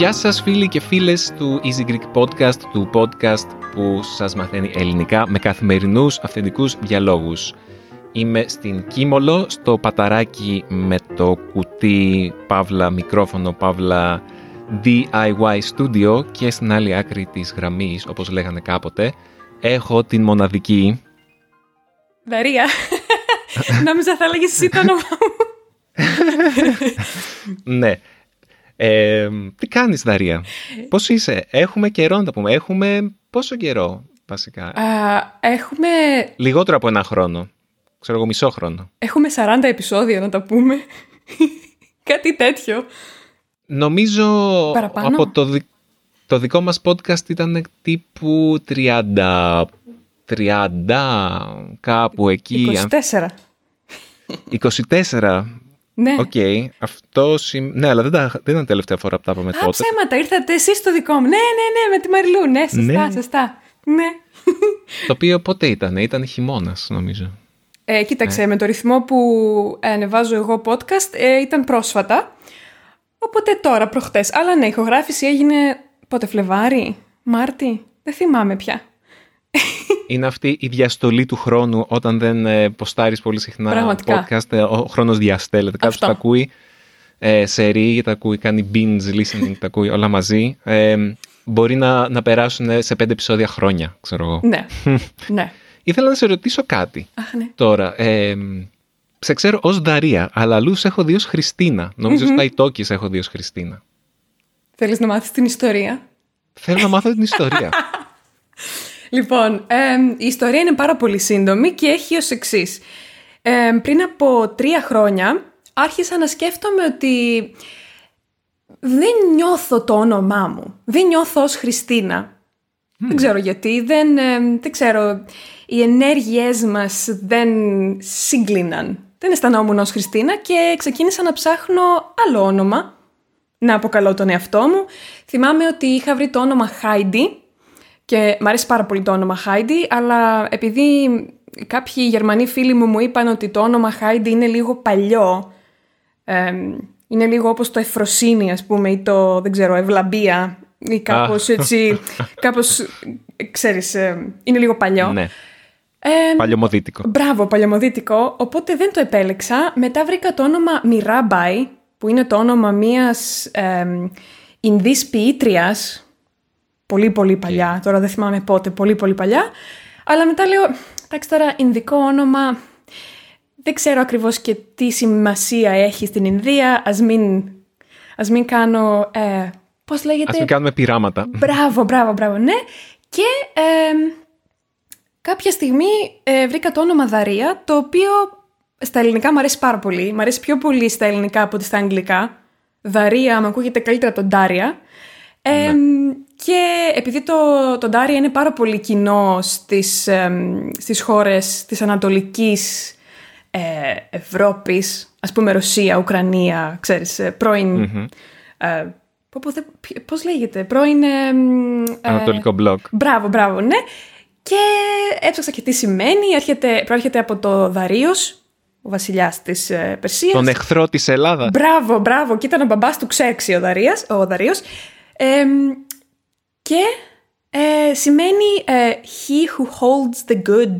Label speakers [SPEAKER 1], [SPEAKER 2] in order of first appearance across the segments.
[SPEAKER 1] Γεια σας φίλοι και φίλες του Easy Greek Podcast, του podcast που σας μαθαίνει ελληνικά με καθημερινούς αυθεντικούς διαλόγους. Είμαι στην Κίμολο, στο παταράκι με το κουτί παύλα μικρόφωνο παύλα DIY Studio και στην άλλη άκρη της γραμμής, όπως λέγανε κάποτε, έχω την μοναδική...
[SPEAKER 2] Δαρία. Νόμιζα θα έλεγες εσύ το όνομά μου.
[SPEAKER 1] ναι. Ε, τι κάνεις Δαρία, πώς είσαι, έχουμε καιρό να τα πούμε, έχουμε πόσο καιρό βασικά;
[SPEAKER 2] Α, έχουμε...
[SPEAKER 1] Λιγότερο από ένα χρόνο, ξέρω εγώ μισό χρόνο.
[SPEAKER 2] Έχουμε 40 επεισόδια να τα πούμε, κάτι τέτοιο.
[SPEAKER 1] Νομίζω
[SPEAKER 2] Παραπάνω.
[SPEAKER 1] από το, δι- το δικό μας podcast ήταν τύπου 30, 30 κάπου εκεί. αν-
[SPEAKER 2] 24.
[SPEAKER 1] 24.
[SPEAKER 2] Ναι.
[SPEAKER 1] Οκ. Αυτό σημ- Ναι, αλλά δεν, τα... δεν ήταν τελευταία φορά που τα είπαμε
[SPEAKER 2] Α,
[SPEAKER 1] τότε.
[SPEAKER 2] ψέματα, ήρθατε εσείς στο δικό μου. Ναι, ναι, ναι, με τη Μαριλού. Ναι, σωστά,
[SPEAKER 1] Ναι.
[SPEAKER 2] σωστά. Ναι.
[SPEAKER 1] Το οποίο πότε ήταν, ήταν χειμώνας, νομίζω.
[SPEAKER 2] Ε, κοίταξε, με το ρυθμό που ανεβάζω εγώ podcast ε, ήταν πρόσφατα. Οπότε τώρα, προχτές. Αλλά ναι, η ηχογράφηση έγινε πότε, Φλεβάρι, Μάρτι, δεν θυμάμαι πια.
[SPEAKER 1] Είναι αυτή η διαστολή του χρόνου όταν δεν ε, ποστάρεις πολύ συχνά
[SPEAKER 2] Πραγματικά.
[SPEAKER 1] podcast. ε, Ο χρόνος διαστέλλεται. Κάποιος
[SPEAKER 2] Αυτό.
[SPEAKER 1] τα ακούει ε, σε ρί, τα ακούει, κάνει binge listening, τα ακούει όλα μαζί. Ε, μπορεί να, να περάσουν σε πέντε επεισόδια χρόνια, ξέρω εγώ.
[SPEAKER 2] Ναι, ναι.
[SPEAKER 1] Ήθελα να σε ρωτήσω κάτι
[SPEAKER 2] Αχ, ναι.
[SPEAKER 1] τώρα. Ε, σε ξέρω ως Δαρία, αλλά αλλού σε έχω δει ως Χριστίνα. Νομίζω στα Ιτόκης σε έχω δει ως Χριστίνα.
[SPEAKER 2] Θέλεις να μάθεις την ιστορία;
[SPEAKER 1] Θέλω να μάθω την ιστορία.
[SPEAKER 2] Λοιπόν, εμ, η ιστορία είναι πάρα πολύ σύντομη και έχει ως εξής. πριν από τρία χρόνια άρχισα να σκέφτομαι ότι δεν νιώθω το όνομά μου. Δεν νιώθω ως Χριστίνα. Δεν ξέρω γιατί. Δεν, εμ, δεν ξέρω. Οι ενέργειές μας δεν σύγκλιναν. Δεν αισθανόμουν ως Χριστίνα και ξεκίνησα να ψάχνω άλλο όνομα. Να αποκαλώ τον εαυτό μου. Θυμάμαι ότι είχα βρει το όνομα Heidi και μ' αρέσει πάρα πολύ το όνομα Heidi, αλλά επειδή κάποιοι Γερμανοί φίλοι μου μου είπαν ότι το όνομα Heidi είναι λίγο παλιό, εμ, είναι λίγο όπως το Εφροσύνη ας πούμε ή το, δεν ξέρω, Ευλαμπία ή κάπως έτσι, κάπως, ε, ξέρεις, ε, είναι λίγο παλιό.
[SPEAKER 1] ναι,
[SPEAKER 2] Εμ,
[SPEAKER 1] παλιωμοδίτικο.
[SPEAKER 2] Μπράβο, παλαιομοδίτικο. Οπότε δεν το επέλεξα. Μετά βρήκα το όνομα Μιράμπαϊ, που είναι το όνομα μίας εμ, Ινδής ποιήτριας. Πολύ πολύ παλιά. Τώρα δεν θυμάμαι πότε. Πολύ πολύ παλιά. Αλλά μετά λέω, εντάξει τώρα, Ινδικό όνομα... Δεν ξέρω ακριβώς και τι σημασία έχει στην Ινδία. Ας μην, ας μην κάνω... Ε, πώς λέγεται...
[SPEAKER 1] Ας μην κάνουμε πειράματα.
[SPEAKER 2] Μπράβο, μπράβο, μπράβο, ναι. Και εμ, κάποια στιγμή ε, βρήκα το όνομα Δαρία, το οποίο στα ελληνικά μου αρέσει πάρα πολύ. Μ' αρέσει πιο πολύ στα ελληνικά από ότι στα αγγλικά. Δαρία, μου ακούγεται καλύτερα τον Ντάρια. Ε, Και επειδή το, το Ντάρια είναι πάρα πολύ κοινό στις, εμ, στις χώρες της Ανατολικής ε, Ευρώπης, ας πούμε Ρωσία, Ουκρανία, ξέρεις, ε, πρώην... ε, πω, πω, δεν- ποιο- πώς λέγεται, πρώην... ε, μ, ε,
[SPEAKER 1] Ανατολικό μπλοκ.
[SPEAKER 2] Μπράβο, μπράβο, ναι. Και έψαξα και τι σημαίνει. Έρχεται, προέρχεται από το Δαρίος, ο βασιλιάς της ε, Περσίας.
[SPEAKER 1] Τον εχθρό της Ελλάδας.
[SPEAKER 2] Μπράβο, μπράβο. Και ήταν ο μπαμπάς του Ξέρξη ο, Δαρίας, ο Δαρίος. Εμ, και ε, σημαίνει ε, he who holds the good.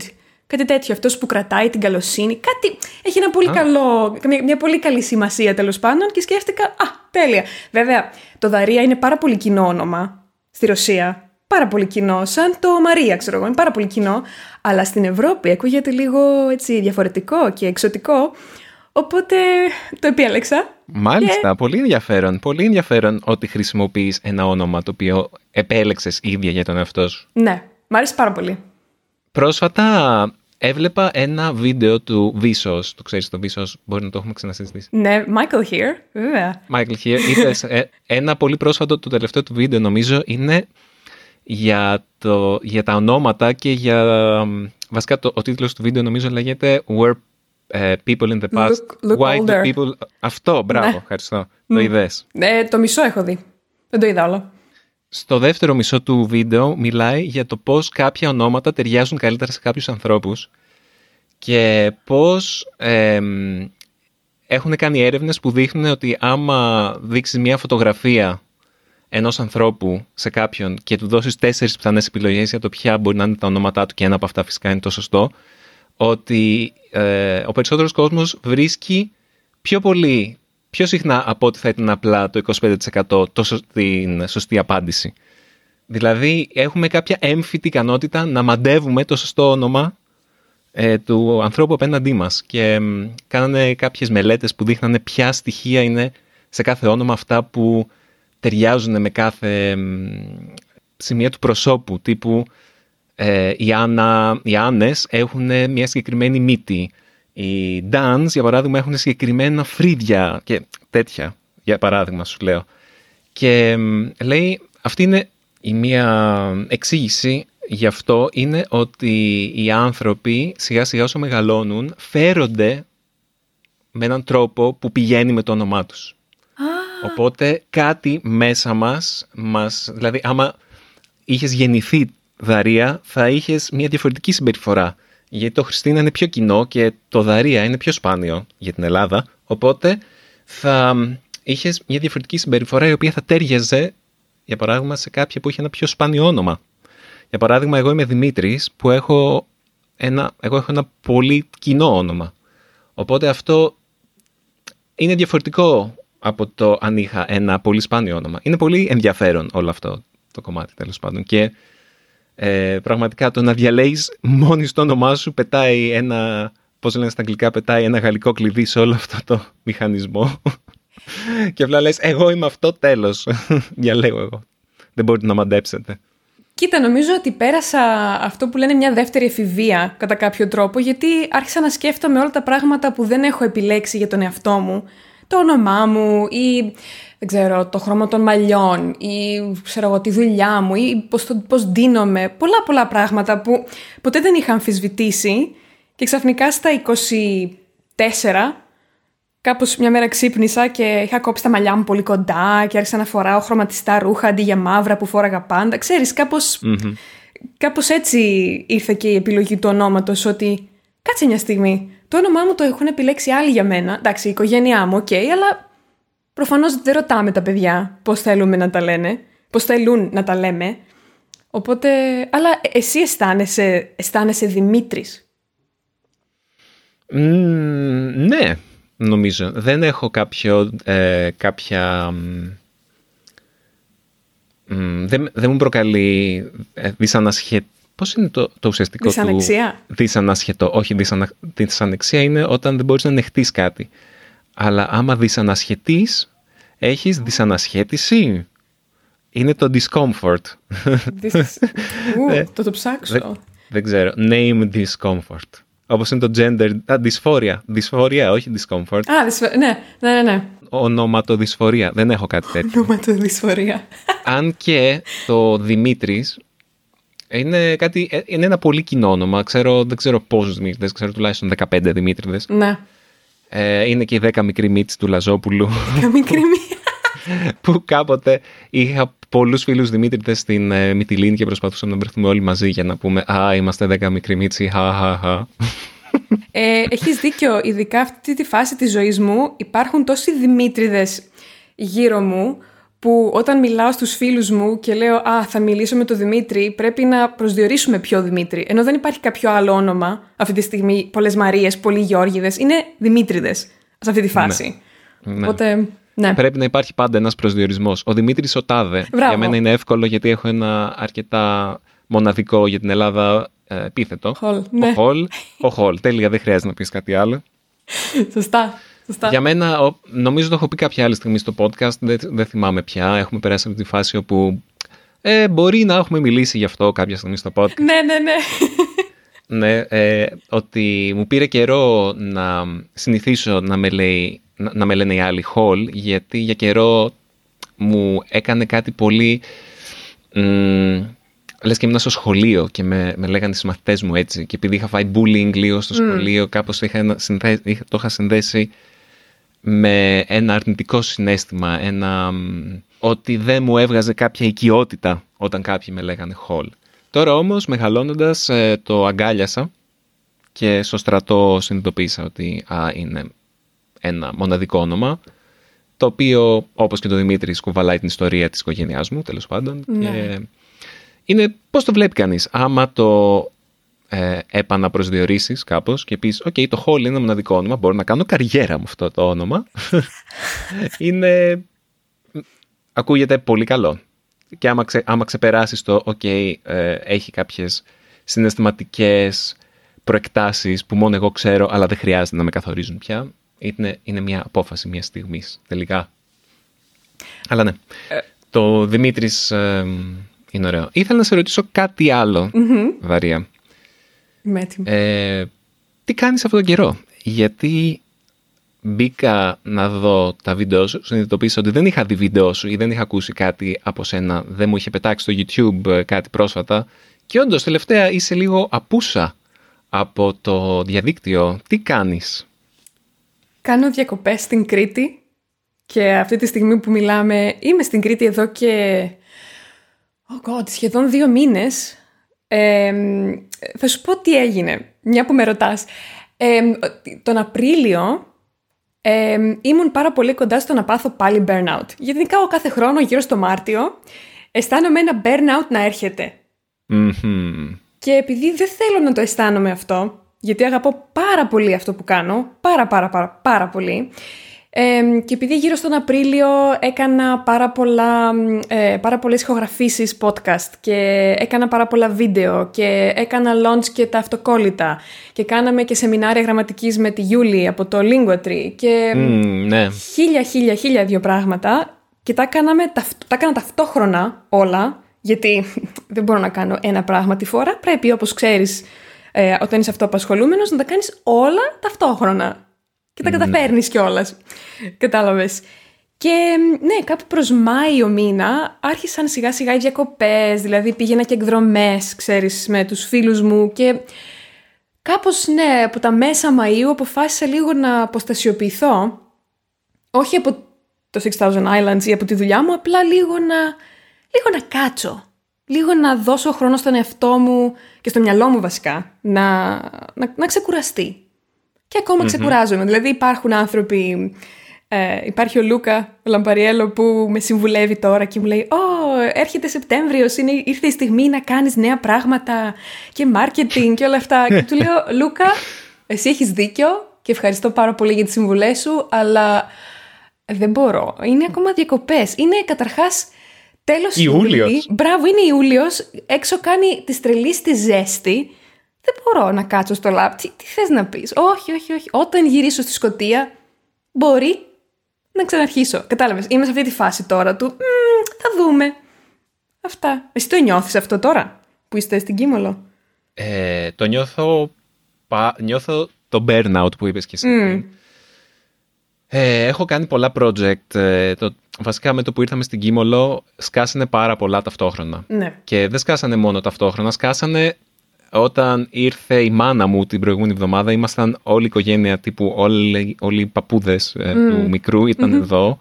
[SPEAKER 2] Κάτι τέτοιο, αυτός που κρατάει την καλοσύνη. Κάτι, έχει ένα πολύ καλό, μια, μια πολύ καλή σημασία τέλος πάντων και σκέφτηκα, α, τέλεια. Βέβαια, το Δαρία είναι πάρα πολύ κοινό όνομα στη Ρωσία. Πάρα πολύ κοινό, σαν το Μαρία, ξέρω εγώ, είναι πάρα πολύ κοινό. Αλλά στην Ευρώπη ακούγεται λίγο έτσι διαφορετικό και εξωτικό. Οπότε το επέλεξα.
[SPEAKER 1] Μάλιστα, πολύ ενδιαφέρον. Πολύ ενδιαφέρον ότι χρησιμοποιείς ένα όνομα το οποίο επέλεξες ίδια για τον εαυτό σου.
[SPEAKER 2] Ναι, μ' άρεσε πάρα πολύ.
[SPEAKER 1] Πρόσφατα έβλεπα ένα βίντεο του Vsauce. Το ξέρεις το Vsauce, μπορεί να το έχουμε ξανασυζητήσει.
[SPEAKER 2] Ναι, Michael here, βέβαια.
[SPEAKER 1] Michael here, είδες, ε, ένα πολύ πρόσφατο, το τελευταίο του βίντεο νομίζω είναι για, το, για τα ονόματα και για... μ, Βασικά το, ο τίτλος του βίντεο νομίζω λέγεται Where ε, people in the past.
[SPEAKER 2] Look- look
[SPEAKER 1] why do
[SPEAKER 2] older.
[SPEAKER 1] people... Αυτό, μπράβο,
[SPEAKER 2] Ναι.
[SPEAKER 1] ευχαριστώ. Το είδες.
[SPEAKER 2] Ε, το μισό έχω δει. Δεν το είδα όλο.
[SPEAKER 1] Στο δεύτερο μισό του βίντεο μιλάει για το πώς κάποια ονόματα ταιριάζουν καλύτερα σε κάποιους ανθρώπους και πώς εμ, έχουν κάνει έρευνες που δείχνουν ότι άμα δείξεις μια φωτογραφία ενός ανθρώπου σε κάποιον και του δώσεις τέσσερις πιθανές επιλογές για το ποια μπορεί να είναι τα ονόματά του και ένα από αυτά φυσικά είναι το σωστό, ότι ε, ο περισσότερος κόσμος βρίσκει πιο πολύ, πιο συχνά από ότι θα ήταν απλά το 25% το, σω- την σωστή απάντηση. Δηλαδή έχουμε κάποια έμφυτη ικανότητα να μαντεύουμε το σωστό όνομα ε, του ανθρώπου απέναντί μας και μ, κάνανε κάποιες μελέτες που δείχνανε ποια στοιχεία είναι σε κάθε όνομα αυτά που ταιριάζουν με κάθε μ, σημεία του προσώπου τύπου ε, οι, Άννα, οι Άννες έχουν μια συγκεκριμένη μύτη. Οι Ντάνς, για παράδειγμα, έχουν συγκεκριμένα φρύδια και τέτοια, για παράδειγμα σου λέω. Και μ, λέει, αυτή είναι η μία εξήγηση γι' αυτό είναι ότι οι άνθρωποι σιγά σιγά όσο μεγαλώνουν φέρονται με έναν τρόπο που πηγαίνει με το όνομά τους. Οπότε κάτι μέσα μας, μας δηλαδή άμα είχες γεννηθεί Δαρία θα είχες μια διαφορετική συμπεριφορά. Γιατί το Χριστίνα είναι πιο κοινό και το Δαρία είναι πιο σπάνιο για την Ελλάδα. Οπότε θα είχες μια διαφορετική συμπεριφορά η οποία θα τέριαζε, για παράδειγμα, σε κάποια που είχε ένα πιο σπάνιο όνομα. Για παράδειγμα, εγώ είμαι Δημήτρης που έχω ένα, εγώ έχω ένα πολύ κοινό όνομα. Οπότε αυτό είναι διαφορετικό από το αν είχα ένα πολύ σπάνιο όνομα. Είναι πολύ ενδιαφέρον όλο αυτό το κομμάτι τέλος πάντων. Και ε, πραγματικά το να διαλέγεις μόνη στο όνομά σου πετάει ένα, πώς λένε στα αγγλικά, πετάει ένα γαλλικό κλειδί σε όλο αυτό το μηχανισμό. και απλά λες, εγώ είμαι αυτό τέλος. Διαλέγω εγώ. Δεν μπορείτε να μαντέψετε.
[SPEAKER 2] Κοίτα, νομίζω ότι πέρασα αυτό που λένε μια δεύτερη εφηβεία κατά κάποιο τρόπο, γιατί άρχισα να σκέφτομαι όλα τα πράγματα που δεν έχω επιλέξει για τον εαυτό μου. Το όνομά μου ή δεν ξέρω, το χρώμα των μαλλιών ή ξέρω εγώ, τη δουλειά μου ή πώς, το, πώς ντύνομαι. Πολλά πολλά πράγματα που ποτέ δεν είχα αμφισβητήσει και ξαφνικά στα 24 Κάπως μια μέρα ξύπνησα και είχα κόψει τα μαλλιά μου πολύ κοντά και άρχισα να φοράω χρωματιστά ρούχα αντί για μαύρα που φόραγα πάντα. Ξέρεις, κάπως, κάπως έτσι ήρθε και η επιλογή του ονόματος ότι κάτσε μια στιγμή, το όνομά μου το έχουν επιλέξει άλλοι για μένα. Εντάξει, η οικογένειά μου, οκ, αλλά προφανώς δεν ρωτάμε τα παιδιά πώς θέλουμε να τα λένε, πώς θέλουν να τα λέμε. Οπότε, αλλά εσύ αισθάνεσαι, αισθάνεσαι Δημήτρης;
[SPEAKER 1] Μμμ, ναι, νομίζω. Δεν έχω κάποιο, ε, κάποια... μ, δεν, δεν μου προκαλεί ε, δυσανασχε... Πώς είναι το, το ουσιαστικό
[SPEAKER 2] Δυσανεξία;
[SPEAKER 1] του... Δυσανασχετό. Όχι, δυσανα... δυσανεξία είναι όταν δεν μπορείς να ανεχτείς κάτι. Αλλά άμα δυσανασχετείς, έχεις δυσανασχέτηση. Είναι το discomfort.
[SPEAKER 2] This is- Ου,
[SPEAKER 1] Ε,
[SPEAKER 2] το το ψάξω.
[SPEAKER 1] Δεν, δεν ξέρω. Name discomfort. Όπως είναι το gender... Α, δυσφόρεια. Δυσφορία, όχι discomfort.
[SPEAKER 2] Α, δυσφο- ναι, ναι, ναι, ναι.
[SPEAKER 1] Ονοματοδυσφορία. Δεν έχω κάτι τέτοιο.
[SPEAKER 2] Νοματοδυσφορία.
[SPEAKER 1] Αν και το Δημήτρης είναι, κάτι, ε, είναι ένα πολύ κοινό όνομα. Ξέρω, δεν ξέρω πόσους Δημήτριδες, ξέρω τουλάχιστον 15 Δημήτριδες.
[SPEAKER 2] ναι.
[SPEAKER 1] Ε, είναι και οι 10 μικροί μύτς του Λαζόπουλου
[SPEAKER 2] Καμικρή μία.
[SPEAKER 1] που κάποτε είχα πολλούς φίλους Δημήτριδες στην ε, Μυτιλίνη και προσπαθούσαμε να βρεθούμε όλοι μαζί για να πούμε «Α, είμαστε 10 μικροί μύτσοι, χα, χα, χα».
[SPEAKER 2] Ε, έχεις δίκιο, ειδικά αυτή τη φάση της ζωής μου υπάρχουν τόσοι Δημήτριδες γύρω μου που όταν μιλάω στους φίλους μου και λέω «Α, θα μιλήσω με τον Δημήτρη», πρέπει να προσδιορίσουμε ποιο Δημήτρη. Ενώ δεν υπάρχει κάποιο άλλο όνομα αυτή τη στιγμή, πολλές Μαρίες, πολλοί Γιώργιδες, είναι Δημήτριδες σε αυτή τη φάση.
[SPEAKER 1] Ναι.
[SPEAKER 2] Οπότε, ναι.
[SPEAKER 1] Πρέπει να υπάρχει πάντα ένας προσδιορισμός. Ο Δημήτρης ο Τάδε.
[SPEAKER 2] Μπράβο.
[SPEAKER 1] Για μένα είναι εύκολο γιατί έχω ένα αρκετά μοναδικό για την Ελλάδα ε, επίθετο.
[SPEAKER 2] Χολ, ναι.
[SPEAKER 1] Ο Χολ. Ο Χολ. Τέλεια, δεν χρειάζεται να πεις κάτι άλλο.
[SPEAKER 2] Σωστά. Σωστά.
[SPEAKER 1] Για μένα, ο- νομίζω το έχω πει κάποια άλλη στιγμή στο podcast, δεν, δεν θυμάμαι πια. Έχουμε περάσει από τη φάση όπου ε, μπορεί να έχουμε μιλήσει γι' αυτό κάποια στιγμή στο podcast.
[SPEAKER 2] Ναι, ναι, ναι.
[SPEAKER 1] ναι, ε, ότι μου πήρε καιρό να συνηθίσω να με, λέει, να, να με λένε οι άλλοι Hall, γιατί για καιρό μου έκανε κάτι πολύ μ, λες και ήμουν στο σχολείο και με, με λέγανε οι μαθητές μου έτσι και επειδή είχα φάει bullying λίγο στο σχολείο κάπως το είχα, συνδέ, το είχα συνδέσει με ένα αρνητικό συνέστημα, ένα ότι δεν μου έβγαζε κάποια οικειότητα όταν κάποιοι με λέγανε χολ. Τώρα όμως μεγαλώνοντας ε, το αγκάλιασα και στο στρατό συνειδητοποίησα ότι α, είναι ένα μοναδικό όνομα το οποίο όπως και το Δημήτρης κουβαλάει την ιστορία της οικογένειάς μου τέλος πάντων
[SPEAKER 2] Ναι.
[SPEAKER 1] και είναι πώς το βλέπει κανείς άμα το ε, επαναπροσδιορίσεις κάπως και πεις «ΟΚ, το Hall είναι ένα μοναδικό όνομα, μπορώ να κάνω καριέρα με αυτό το όνομα». είναι... Ακούγεται πολύ καλό. Και άμα, ξε, άμα ξεπεράσεις το «ΟΚ, ε, έχει κάποιες συναισθηματικές προεκτάσεις που μόνο εγώ ξέρω, αλλά δεν χρειάζεται να με καθορίζουν πια», είναι, είναι μια απόφαση μιας στιγμής τελικά. Αλλά ναι, το Δημήτρης ε, είναι ωραίο. Ήθελα να σε ρωτήσω κάτι άλλο, Βαρία.
[SPEAKER 2] Είμαι έτοιμη.
[SPEAKER 1] Ε, τι κάνεις αυτόν τον καιρό; Γιατί μπήκα να δω τα βίντεο σου, συνειδητοποίησα ότι δεν είχα δει βίντεο σου ή δεν είχα ακούσει κάτι από σένα, δεν μου είχε πετάξει στο YouTube ε, κάτι πρόσφατα και όντως τελευταία είσαι λίγο απούσα από το διαδίκτυο. Τι κάνεις;
[SPEAKER 2] Κάνω διακοπές στην Κρήτη και αυτή τη στιγμή που μιλάμε είμαι στην Κρήτη εδώ και oh God, σχεδόν δύο μήνες. Ε, θα σου πω τι έγινε, μια που με ρωτάς. Ε, τον Απρίλιο ε, ήμουν πάρα πολύ κοντά στο να πάθω πάλι burnout. Γιατί κάω κάθε χρόνο γύρω στο Μάρτιο αισθάνομαι ένα burnout να έρχεται.
[SPEAKER 1] Mm-hmm.
[SPEAKER 2] Και επειδή δεν θέλω να το αισθάνομαι αυτό, γιατί αγαπώ πάρα πολύ αυτό που κάνω, πάρα πάρα πάρα, πάρα πολύ, ε, και επειδή γύρω στον Απρίλιο έκανα πάρα, πολλά, ε, πάρα πολλές ηχογραφήσεις podcast και έκανα πάρα πολλά βίντεο και έκανα launch και τα αυτοκόλλητα και κάναμε και σεμινάρια γραμματικής με τη Γιούλη από το Linguatry και
[SPEAKER 1] Mm, ναι.
[SPEAKER 2] χίλια χίλια χίλια δύο πράγματα και τα, κάναμε, τα, τα έκανα ταυτόχρονα όλα γιατί δεν μπορώ να κάνω ένα πράγμα τη φορά πρέπει όπως ξέρεις ε, όταν είσαι αυτοαπασχολούμενος να τα κάνεις όλα ταυτόχρονα και τα καταφέρνεις κιόλας. Κατάλαβες. Και ναι, κάπου προς Μάιο μήνα άρχισαν σιγά σιγά οι διακοπές, δηλαδή πήγαινα και εκδρομές, ξέρεις, με τους φίλους μου και κάπως ναι, από τα μέσα Μαΐου αποφάσισα λίγο να αποστασιοποιηθώ, όχι από το 6000 Islands ή από τη δουλειά μου, απλά λίγο να, λίγο να κάτσω, λίγο να δώσω χρόνο στον εαυτό μου και στο μυαλό μου βασικά, να, να, να ξεκουραστεί. Και ακόμα ξεκουράζομαι. Δηλαδή υπάρχουν άνθρωποι. Ε, υπάρχει ο Λούκα, ο Λαμπαριέλο, που με συμβουλεύει τώρα και μου λέει: Ω, έρχεται Σεπτέμβριος, ήρθε η στιγμή να κάνεις νέα πράγματα και marketing και όλα αυτά. και του λέω: Λούκα, εσύ έχεις δίκιο και ευχαριστώ πάρα πολύ για τις συμβουλές σου, αλλά δεν μπορώ. Είναι ακόμα διακοπές. Είναι καταρχάς τέλος
[SPEAKER 1] Ιούλιος.
[SPEAKER 2] Μπράβο, είναι Ιούλιος. Έξω κάνει τη τρελή στη ζέστη. Δεν μπορώ να κάτσω στο λάπ. Τι, τι θες να πεις; Όχι, όχι, όχι. Όταν γυρίσω στη Σκωτία, μπορεί να ξαναρχίσω. Κατάλαβες. Είμαι σε αυτή τη φάση τώρα του. «Μμμ, θα δούμε. Αυτά. Εσύ το νιώθεις αυτό τώρα που είστε στην Κίμολο;
[SPEAKER 1] Ε, το νιώθω, πα- νιώθω το burnout που είπες και εσύ. πριν. Ε, έχω κάνει πολλά project. ε, το, βασικά με το που ήρθαμε στην Κίμολο σκάσανε πάρα πολλά ταυτόχρονα.
[SPEAKER 2] Ναι.
[SPEAKER 1] Και δεν σκάσανε μόνο ταυτόχρονα, σκάσανε όταν ήρθε η μάνα μου την προηγούμενη εβδομάδα. Ήμασταν όλη η οικογένεια, τύπου όλοι, όλοι οι παππούδες ε, του μικρού ήταν εδώ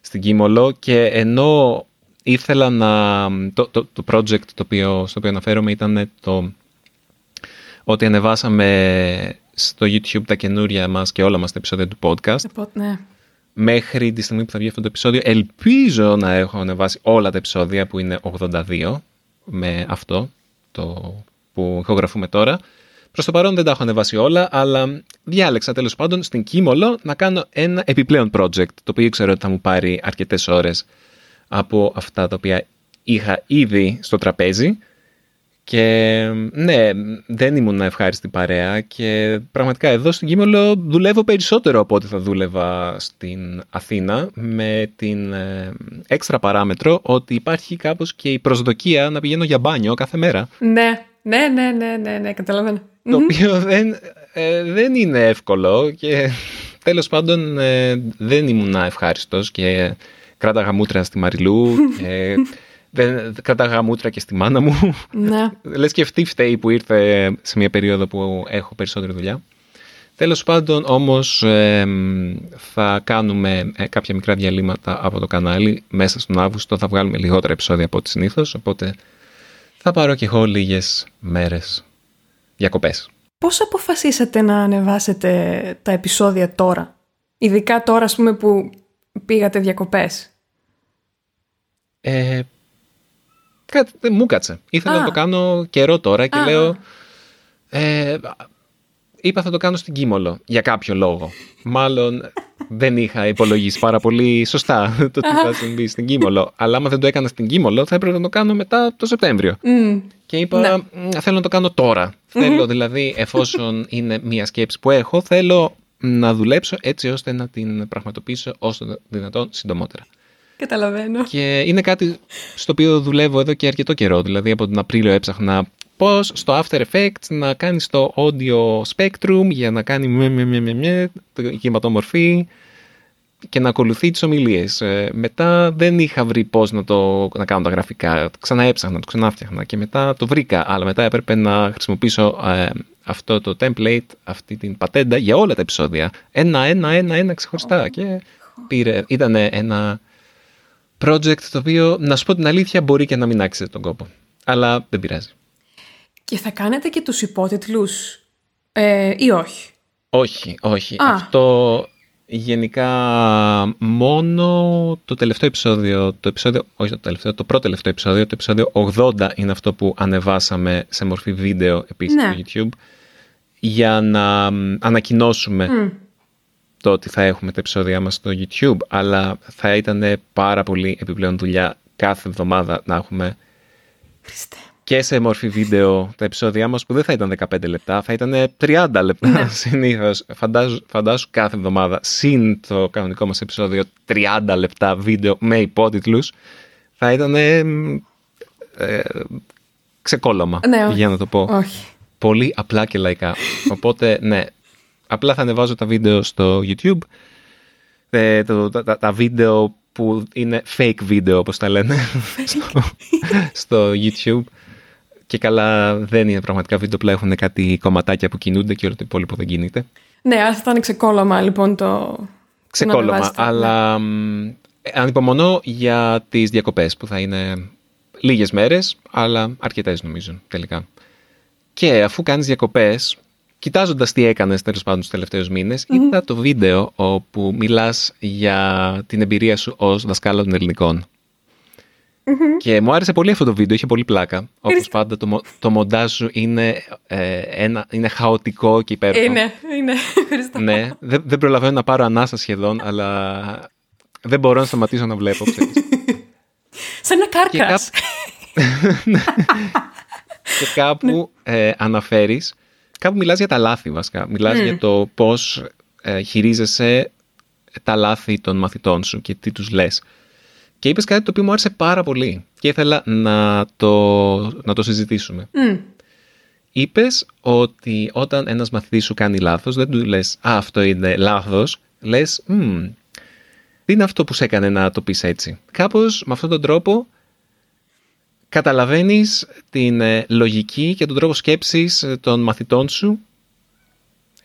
[SPEAKER 1] στην Κίμολο και ενώ ήθελα να... Το, το, το project το οποίο, στο οποίο αναφέρομαι ήταν το ότι ανεβάσαμε στο YouTube τα καινούρια μας και όλα μας τα επεισόδια του podcast
[SPEAKER 2] Οπότε, ναι.
[SPEAKER 1] μέχρι τη στιγμή που θα βγει αυτό το επεισόδιο. Ελπίζω να έχω ανεβάσει όλα τα επεισόδια που είναι 82 με αυτό το που ηχογραφούμε τώρα. Προς το παρόν δεν τα έχω ανεβάσει όλα, αλλά διάλεξα τέλος πάντων στην Κίμολο να κάνω ένα επιπλέον project, το οποίο ξέρω ότι θα μου πάρει αρκετές ώρες από αυτά τα οποία είχα ήδη στο τραπέζι. Και ναι, δεν ήμουν ευχάριστη παρέα και πραγματικά εδώ στην Κίμολο δουλεύω περισσότερο από ό,τι θα δούλευα στην Αθήνα με την ε, έξτρα παράμετρο ότι υπάρχει κάπως και η προσδοκία να πηγαίνω για μπάνιο κάθε μέρα.
[SPEAKER 2] Ναι, ναι, ναι, ναι, ναι, ναι, καταλαβαίνω.
[SPEAKER 1] Το οποίο δεν, ε, δεν είναι εύκολο και τέλος πάντων ε, δεν ήμουν ευχάριστος και κράταγα μούτρα στη Μαριλού και δεν κρατάγα μούτρα και στη μάνα μου.
[SPEAKER 2] Ναι.
[SPEAKER 1] Λες και αυτή φταίει που ήρθε σε μια περίοδο που έχω περισσότερη δουλειά. Τέλος πάντων όμως ε, θα κάνουμε ε, κάποια μικρά διαλύματα από το κανάλι μέσα στον Αύγουστο. Θα βγάλουμε λιγότερα επεισόδια από ό,τι συνήθως, οπότε θα πάρω και εγώ λίγες μέρες διακοπές.
[SPEAKER 2] Πώς αποφασίσατε να ανεβάσετε τα επεισόδια τώρα, ειδικά τώρα ας πούμε που πήγατε διακοπές.
[SPEAKER 1] Ε, κάτι, μου κάτσε. Ήθελα
[SPEAKER 2] Α.
[SPEAKER 1] να το κάνω καιρό τώρα και
[SPEAKER 2] Α.
[SPEAKER 1] λέω... Ε, είπα θα το κάνω στην Κίμολο για κάποιο λόγο. Μάλλον δεν είχα υπολογίσει πάρα πολύ σωστά το τι θα συμβεί στην Κίμολο. Αλλά άμα δεν το έκανα στην Κίμολο θα έπρεπε να το κάνω μετά το Σεπτέμβριο.
[SPEAKER 2] Μμ.
[SPEAKER 1] Και είπα,
[SPEAKER 2] Ναι.
[SPEAKER 1] «Μ, θέλω να το κάνω τώρα. Θέλω δηλαδή, εφόσον είναι μια σκέψη που έχω, θέλω να δουλέψω έτσι ώστε να την πραγματοποιήσω όσο το δυνατόν συντομότερα.
[SPEAKER 2] Καταλαβαίνω.
[SPEAKER 1] Και είναι κάτι στο οποίο δουλεύω εδώ και αρκετό καιρό. Δηλαδή από τον Απρίλιο έψαχνα πώς στο After Effects να κάνεις το audio spectrum για να κάνει με, με, με, με, με, το κυματομορφή και να ακολουθεί τις ομιλίες. Ε, μετά δεν είχα βρει πώς να, το, να κάνω τα γραφικά. Ξανά έψαχνα, το ξανάφτιαχνα και μετά το βρήκα. Αλλά μετά έπρεπε να χρησιμοποιήσω ε, αυτό το template, αυτή την πατέντα για όλα τα επεισόδια. Ένα, ένα, ένα, ένα ξεχωριστά. Και πήρε, ήταν ένα project το οποίο, να σου πω την αλήθεια, μπορεί και να μην άξιζε τον κόπο. Αλλά δεν πειράζει.
[SPEAKER 2] Και θα κάνετε και τους υπότιτλους ε, ή όχι;
[SPEAKER 1] Όχι, όχι.
[SPEAKER 2] Α.
[SPEAKER 1] Αυτό γενικά μόνο το τελευταίο επεισόδιο, το επεισόδιο, όχι το τελευταίο, το πρώτο τελευταίο επεισόδιο, το επεισόδιο 80 είναι αυτό που ανεβάσαμε σε μορφή βίντεο επίσης
[SPEAKER 2] Ναι.
[SPEAKER 1] στο YouTube για να μ, ανακοινώσουμε
[SPEAKER 2] Μμ.
[SPEAKER 1] το ότι θα έχουμε τα επεισόδια μας στο YouTube αλλά θα ήταν πάρα πολύ επιπλέον δουλειά κάθε εβδομάδα να έχουμε
[SPEAKER 2] Χριστέ. Μου.
[SPEAKER 1] και σε μορφή βίντεο τα επεισόδια μας που δεν θα ήταν 15 λεπτά, θα ήταν 30 λεπτά
[SPEAKER 2] Ναι.
[SPEAKER 1] συνήθως. Φαντάζω, φαντάσου κάθε εβδομάδα, συν το κανονικό μας επεισόδιο, 30 λεπτά βίντεο με υπότιτλους, θα ήταν ε, ε, ξεκόλωμα,
[SPEAKER 2] Ναι, όχι.
[SPEAKER 1] για να το πω.
[SPEAKER 2] Όχι.
[SPEAKER 1] Πολύ απλά και λαϊκά. Οπότε, ναι, απλά θα ανεβάζω τα βίντεο στο YouTube, ε, το- τα, τα- τα βίντεο που είναι fake βίντεο, όπως τα λένε, στο, στο YouTube. Και καλά δεν είναι πραγματικά βίντεο, απλά έχουν κάτι κομματάκια που κινούνται και όλο το υπόλοιπο δεν κινείται.
[SPEAKER 2] Ναι, άρα θα ήταν ξεκόλωμα λοιπόν το... το να
[SPEAKER 1] Ξεκόλωμα,
[SPEAKER 2] ανεβάσετε.
[SPEAKER 1] αλλά μ, ανυπομονώ για τις διακοπές που θα είναι λίγες μέρες, αλλά αρκετές νομίζω τελικά. Και αφού κάνεις διακοπές, κοιτάζοντας τι έκανες τέλος πάντων τους τελευταίους μήνες, είδα το βίντεο όπου μιλάς για την εμπειρία σου ως δασκάλα των ελληνικών. Και μου άρεσε πολύ αυτό το βίντεο, είχε πολύ πλάκα. Όπως πάντα το, μο- το μοντάζ σου είναι, ε, ένα, είναι χαοτικό και υπέροχο.
[SPEAKER 2] Είναι, είναι. Ευχαριστώ.
[SPEAKER 1] Ναι, δεν, δεν προλαβαίνω να πάρω ανάσα σχεδόν, αλλά δεν μπορώ να σταματήσω να βλέπω. Ξέρεις.
[SPEAKER 2] Σαν ένα
[SPEAKER 1] και,
[SPEAKER 2] κάρκας.
[SPEAKER 1] και κάπου ε, αναφέρεις, κάπου μιλάς για τα λάθη βασικά. Μιλάς για το πώς ε, χειρίζεσαι τα λάθη των μαθητών σου και τι τους λες. Και είπες κάτι το οποίο μου άρεσε πάρα πολύ και ήθελα να το, να το συζητήσουμε.
[SPEAKER 2] Μμ.
[SPEAKER 1] Είπες ότι όταν ένας μαθητής σου κάνει λάθος, δεν του λες «Α, αυτό είναι λάθος», λες «Μμ, τι είναι αυτό που σε έκανε να το πεις έτσι». Κάπως με αυτόν τον τρόπο καταλαβαίνεις την ε, λογική και τον τρόπο σκέψης ε, των μαθητών σου.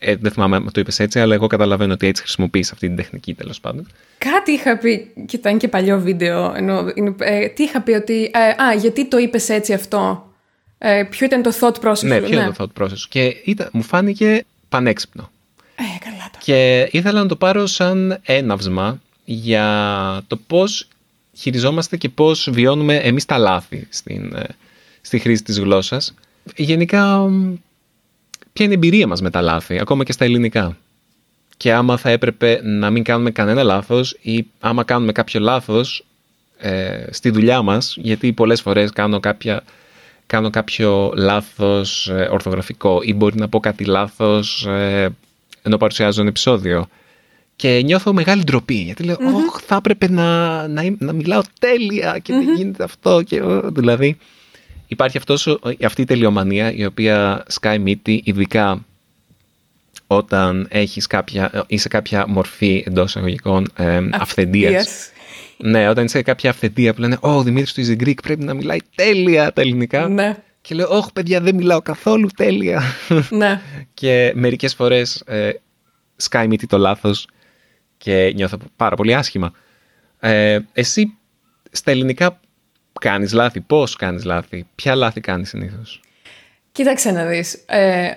[SPEAKER 1] Ε, δεν θυμάμαι αν το είπες έτσι, αλλά εγώ καταλαβαίνω ότι έτσι χρησιμοποιείς αυτή την τεχνική τέλος πάντων.
[SPEAKER 2] Κάτι είχα πει, και ήταν και παλιό βίντεο, ενώ, είναι, ε, τι είχα πει ότι, ε, α, γιατί το είπες έτσι αυτό, ε, ποιο ήταν το thought process
[SPEAKER 1] ναι,
[SPEAKER 2] σου,
[SPEAKER 1] ποιο είναι το thought process σου; Και ήταν, μου φάνηκε πανέξυπνο.
[SPEAKER 2] Ε, καλά το.
[SPEAKER 1] Και ήθελα να το πάρω σαν έναυσμα για το πώς χειριζόμαστε και πώς βιώνουμε εμείς τα λάθη στην, ε, στη χρήση της γλώσσας. Γενικά, μ, ποια είναι η εμπειρία μας με τα λάθη, ακόμα και στα ελληνικά. Και άμα θα έπρεπε να μην κάνουμε κανένα λάθος ή άμα κάνουμε κάποιο λάθος ε, στη δουλειά μας, γιατί πολλές φορές κάνω, κάποια, κάνω κάποιο λάθος ε, ορθογραφικό ή μπορεί να πω κάτι λάθος ε, ενώ παρουσιάζω ένα επεισόδιο. Και νιώθω μεγάλη ντροπή, γιατί λέω, «Ωχ, θα έπρεπε να, να, είμαι- να μιλάω τέλεια και δεν γίνεται αυτό. Και, ω», δηλαδή, υπάρχει αυτός, ο- αυτή η τελειομανία η οποία σκάει μύτη, ειδικά όταν έχεις κάποια, είσαι κάποια μορφή εντός εισαγωγικών ε, αυθεντίας.
[SPEAKER 2] Yes.
[SPEAKER 1] Ναι, όταν είσαι κάποια αυθεντία που λένε Ω, ο Δημήτρης του Easy Greek πρέπει να μιλάει τέλεια τα ελληνικά.
[SPEAKER 2] Ναι.
[SPEAKER 1] Και λέω, Όχι, παιδιά, δεν μιλάω καθόλου τέλεια.
[SPEAKER 2] Ναι.
[SPEAKER 1] και μερικές φορές ε, σκάει μύτη το λάθος και νιώθω πάρα πολύ άσχημα. Ε, εσύ στα ελληνικά κάνεις λάθη, πώς κάνεις λάθη, ποια λάθη κάνεις συνήθως;
[SPEAKER 2] Κοίταξε να δεις. Ε,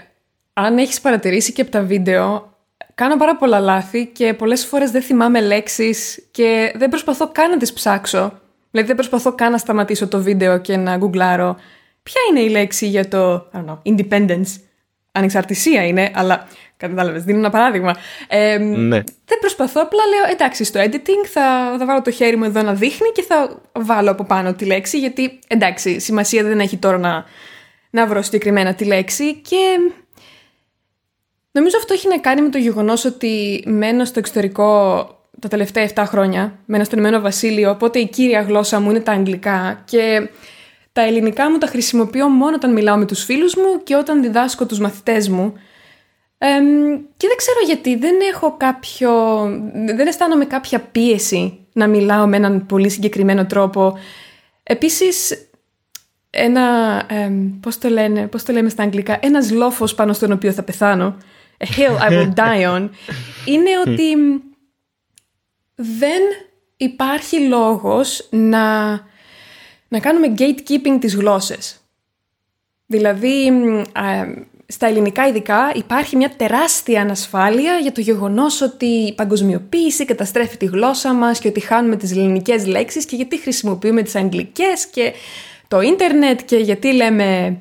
[SPEAKER 2] αν έχεις παρατηρήσει και από τα βίντεο, κάνω πάρα πολλά λάθη και πολλές φορές δεν θυμάμαι λέξεις και δεν προσπαθώ καν να τις ψάξω. Δηλαδή δεν προσπαθώ καν να σταματήσω το βίντεο και να γκουγκλάρω ποια είναι η λέξη για το I don't know, independence. Ανεξαρτησία είναι, αλλά κατάλαβες, δίνω ένα παράδειγμα. Ε,
[SPEAKER 1] Ναι.
[SPEAKER 2] δεν προσπαθώ, απλά λέω εντάξει στο editing θα, θα βάλω το χέρι μου εδώ να δείχνει και θα βάλω από πάνω τη λέξη γιατί εντάξει σημασία δεν έχει τώρα να, να βρω συγκεκριμένα τη λέξη και νομίζω αυτό έχει να κάνει με το γεγονός ότι μένω στο εξωτερικό τα τελευταία 7 χρόνια, μένω στο Ηνωμένο Βασίλειο, οπότε η κύρια γλώσσα μου είναι τα αγγλικά και τα ελληνικά μου τα χρησιμοποιώ μόνο όταν μιλάω με τους φίλους μου και όταν διδάσκω τους μαθητές μου. Εμ, και δεν ξέρω γιατί, δεν έχω κάποιο, δεν αισθάνομαι κάποια πίεση να μιλάω με έναν πολύ συγκεκριμένο τρόπο. Επίσης, ένα, εμ, πώς, το λένε, πώς το λέμε στα αγγλικά, ένας λόφος πάνω στον οποίο θα πεθάνω, a hill I will die on, είναι ότι δεν υπάρχει λόγος να, να κάνουμε gatekeeping τις γλώσσες. Δηλαδή, μ, α, στα ελληνικά ειδικά υπάρχει μια τεράστια ανασφάλεια για το γεγονός ότι η παγκοσμιοποίηση καταστρέφει τη γλώσσα μας και ότι χάνουμε τις ελληνικές λέξεις και γιατί χρησιμοποιούμε τις αγγλικές και το ίντερνετ και γιατί λέμε,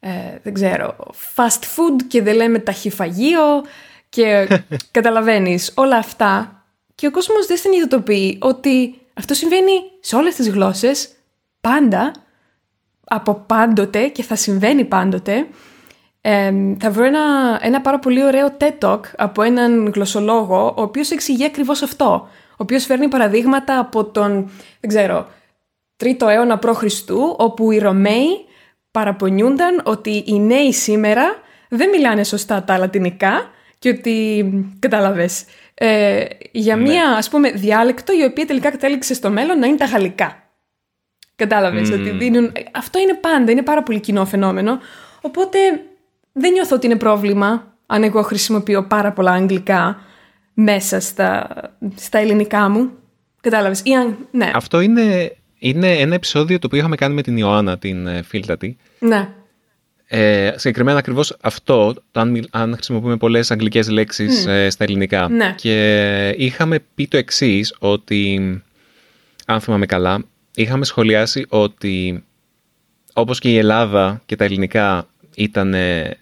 [SPEAKER 2] ε, δεν ξέρω, fast food και δεν λέμε ταχυφαγείο και καταλαβαίνεις όλα αυτά και ο κόσμος δεν συνειδητοποιεί ότι αυτό συμβαίνει σε όλες τις γλώσσες πάντα από πάντοτε και θα συμβαίνει πάντοτε. Ε, θα βρω ένα, ένα πάρα πολύ ωραίο TED Talk από έναν γλωσσολόγο, ο οποίος εξηγεί ακριβώς αυτό. Ο οποίος φέρνει παραδείγματα από τον, δεν ξέρω, 3ο αιώνα π.Χ. όπου οι Ρωμαίοι παραπονιούνταν ότι οι νέοι σήμερα δεν μιλάνε σωστά τα λατινικά και ότι, κατάλαβες, ε, για μία ας πούμε διάλεκτο η οποία τελικά κατέληξε στο μέλλον να είναι τα γαλλικά. Κατάλαβες
[SPEAKER 1] Μμμ.
[SPEAKER 2] ότι δίνουν... Αυτό είναι πάντα, είναι πάρα πολύ κοινό φαινόμενο. Οπότε δεν νιώθω ότι είναι πρόβλημα αν εγώ χρησιμοποιώ πάρα πολλά αγγλικά μέσα στα, στα ελληνικά μου. Κατάλαβες. Ή αν... Ναι,
[SPEAKER 1] Αυτό είναι, είναι ένα επεισόδιο το οποίο είχαμε κάνει με την Ιωάννα, την ε, φίλτατη.
[SPEAKER 2] ναι.
[SPEAKER 1] Ε, συγκεκριμένα ακριβώς αυτό, το αν, μιλ- αν χρησιμοποιούμε πολλές αγγλικές λέξεις ε, στα ελληνικά.
[SPEAKER 2] Ναι.
[SPEAKER 1] Και είχαμε πει το εξής ότι, αν θυμάμαι καλά, είχαμε σχολιάσει ότι όπως και η Ελλάδα και τα ελληνικά ήταν ε,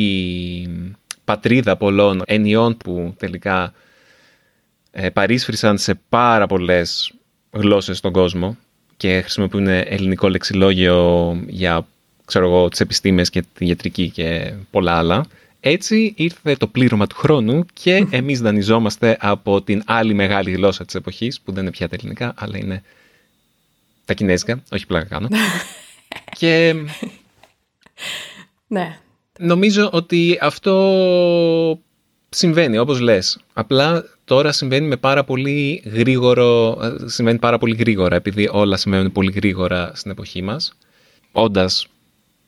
[SPEAKER 1] η πατρίδα πολλών ενιών που τελικά ε, παρίσφρησαν σε πάρα πολλές γλώσσες στον κόσμο και χρησιμοποιούν ελληνικό λεξιλόγιο για ξέρω εγώ, τις επιστήμες και τη ιατρική και πολλά άλλα. Έτσι ήρθε το πλήρωμα του χρόνου και εμείς δανειζόμαστε από την άλλη μεγάλη γλώσσα της εποχής που δεν είναι πια τα ελληνικά αλλά είναι τα κινέζικα, όχι πλάκα κάνω. και
[SPEAKER 2] Ναι.
[SPEAKER 1] Νομίζω ότι αυτό συμβαίνει, όπως λες. Απλά τώρα συμβαίνει με πάρα πολύ γρήγορο, ε, συμβαίνει πάρα πολύ γρήγορα, επειδή όλα συμβαίνουν πολύ γρήγορα στην εποχή μας. Όντας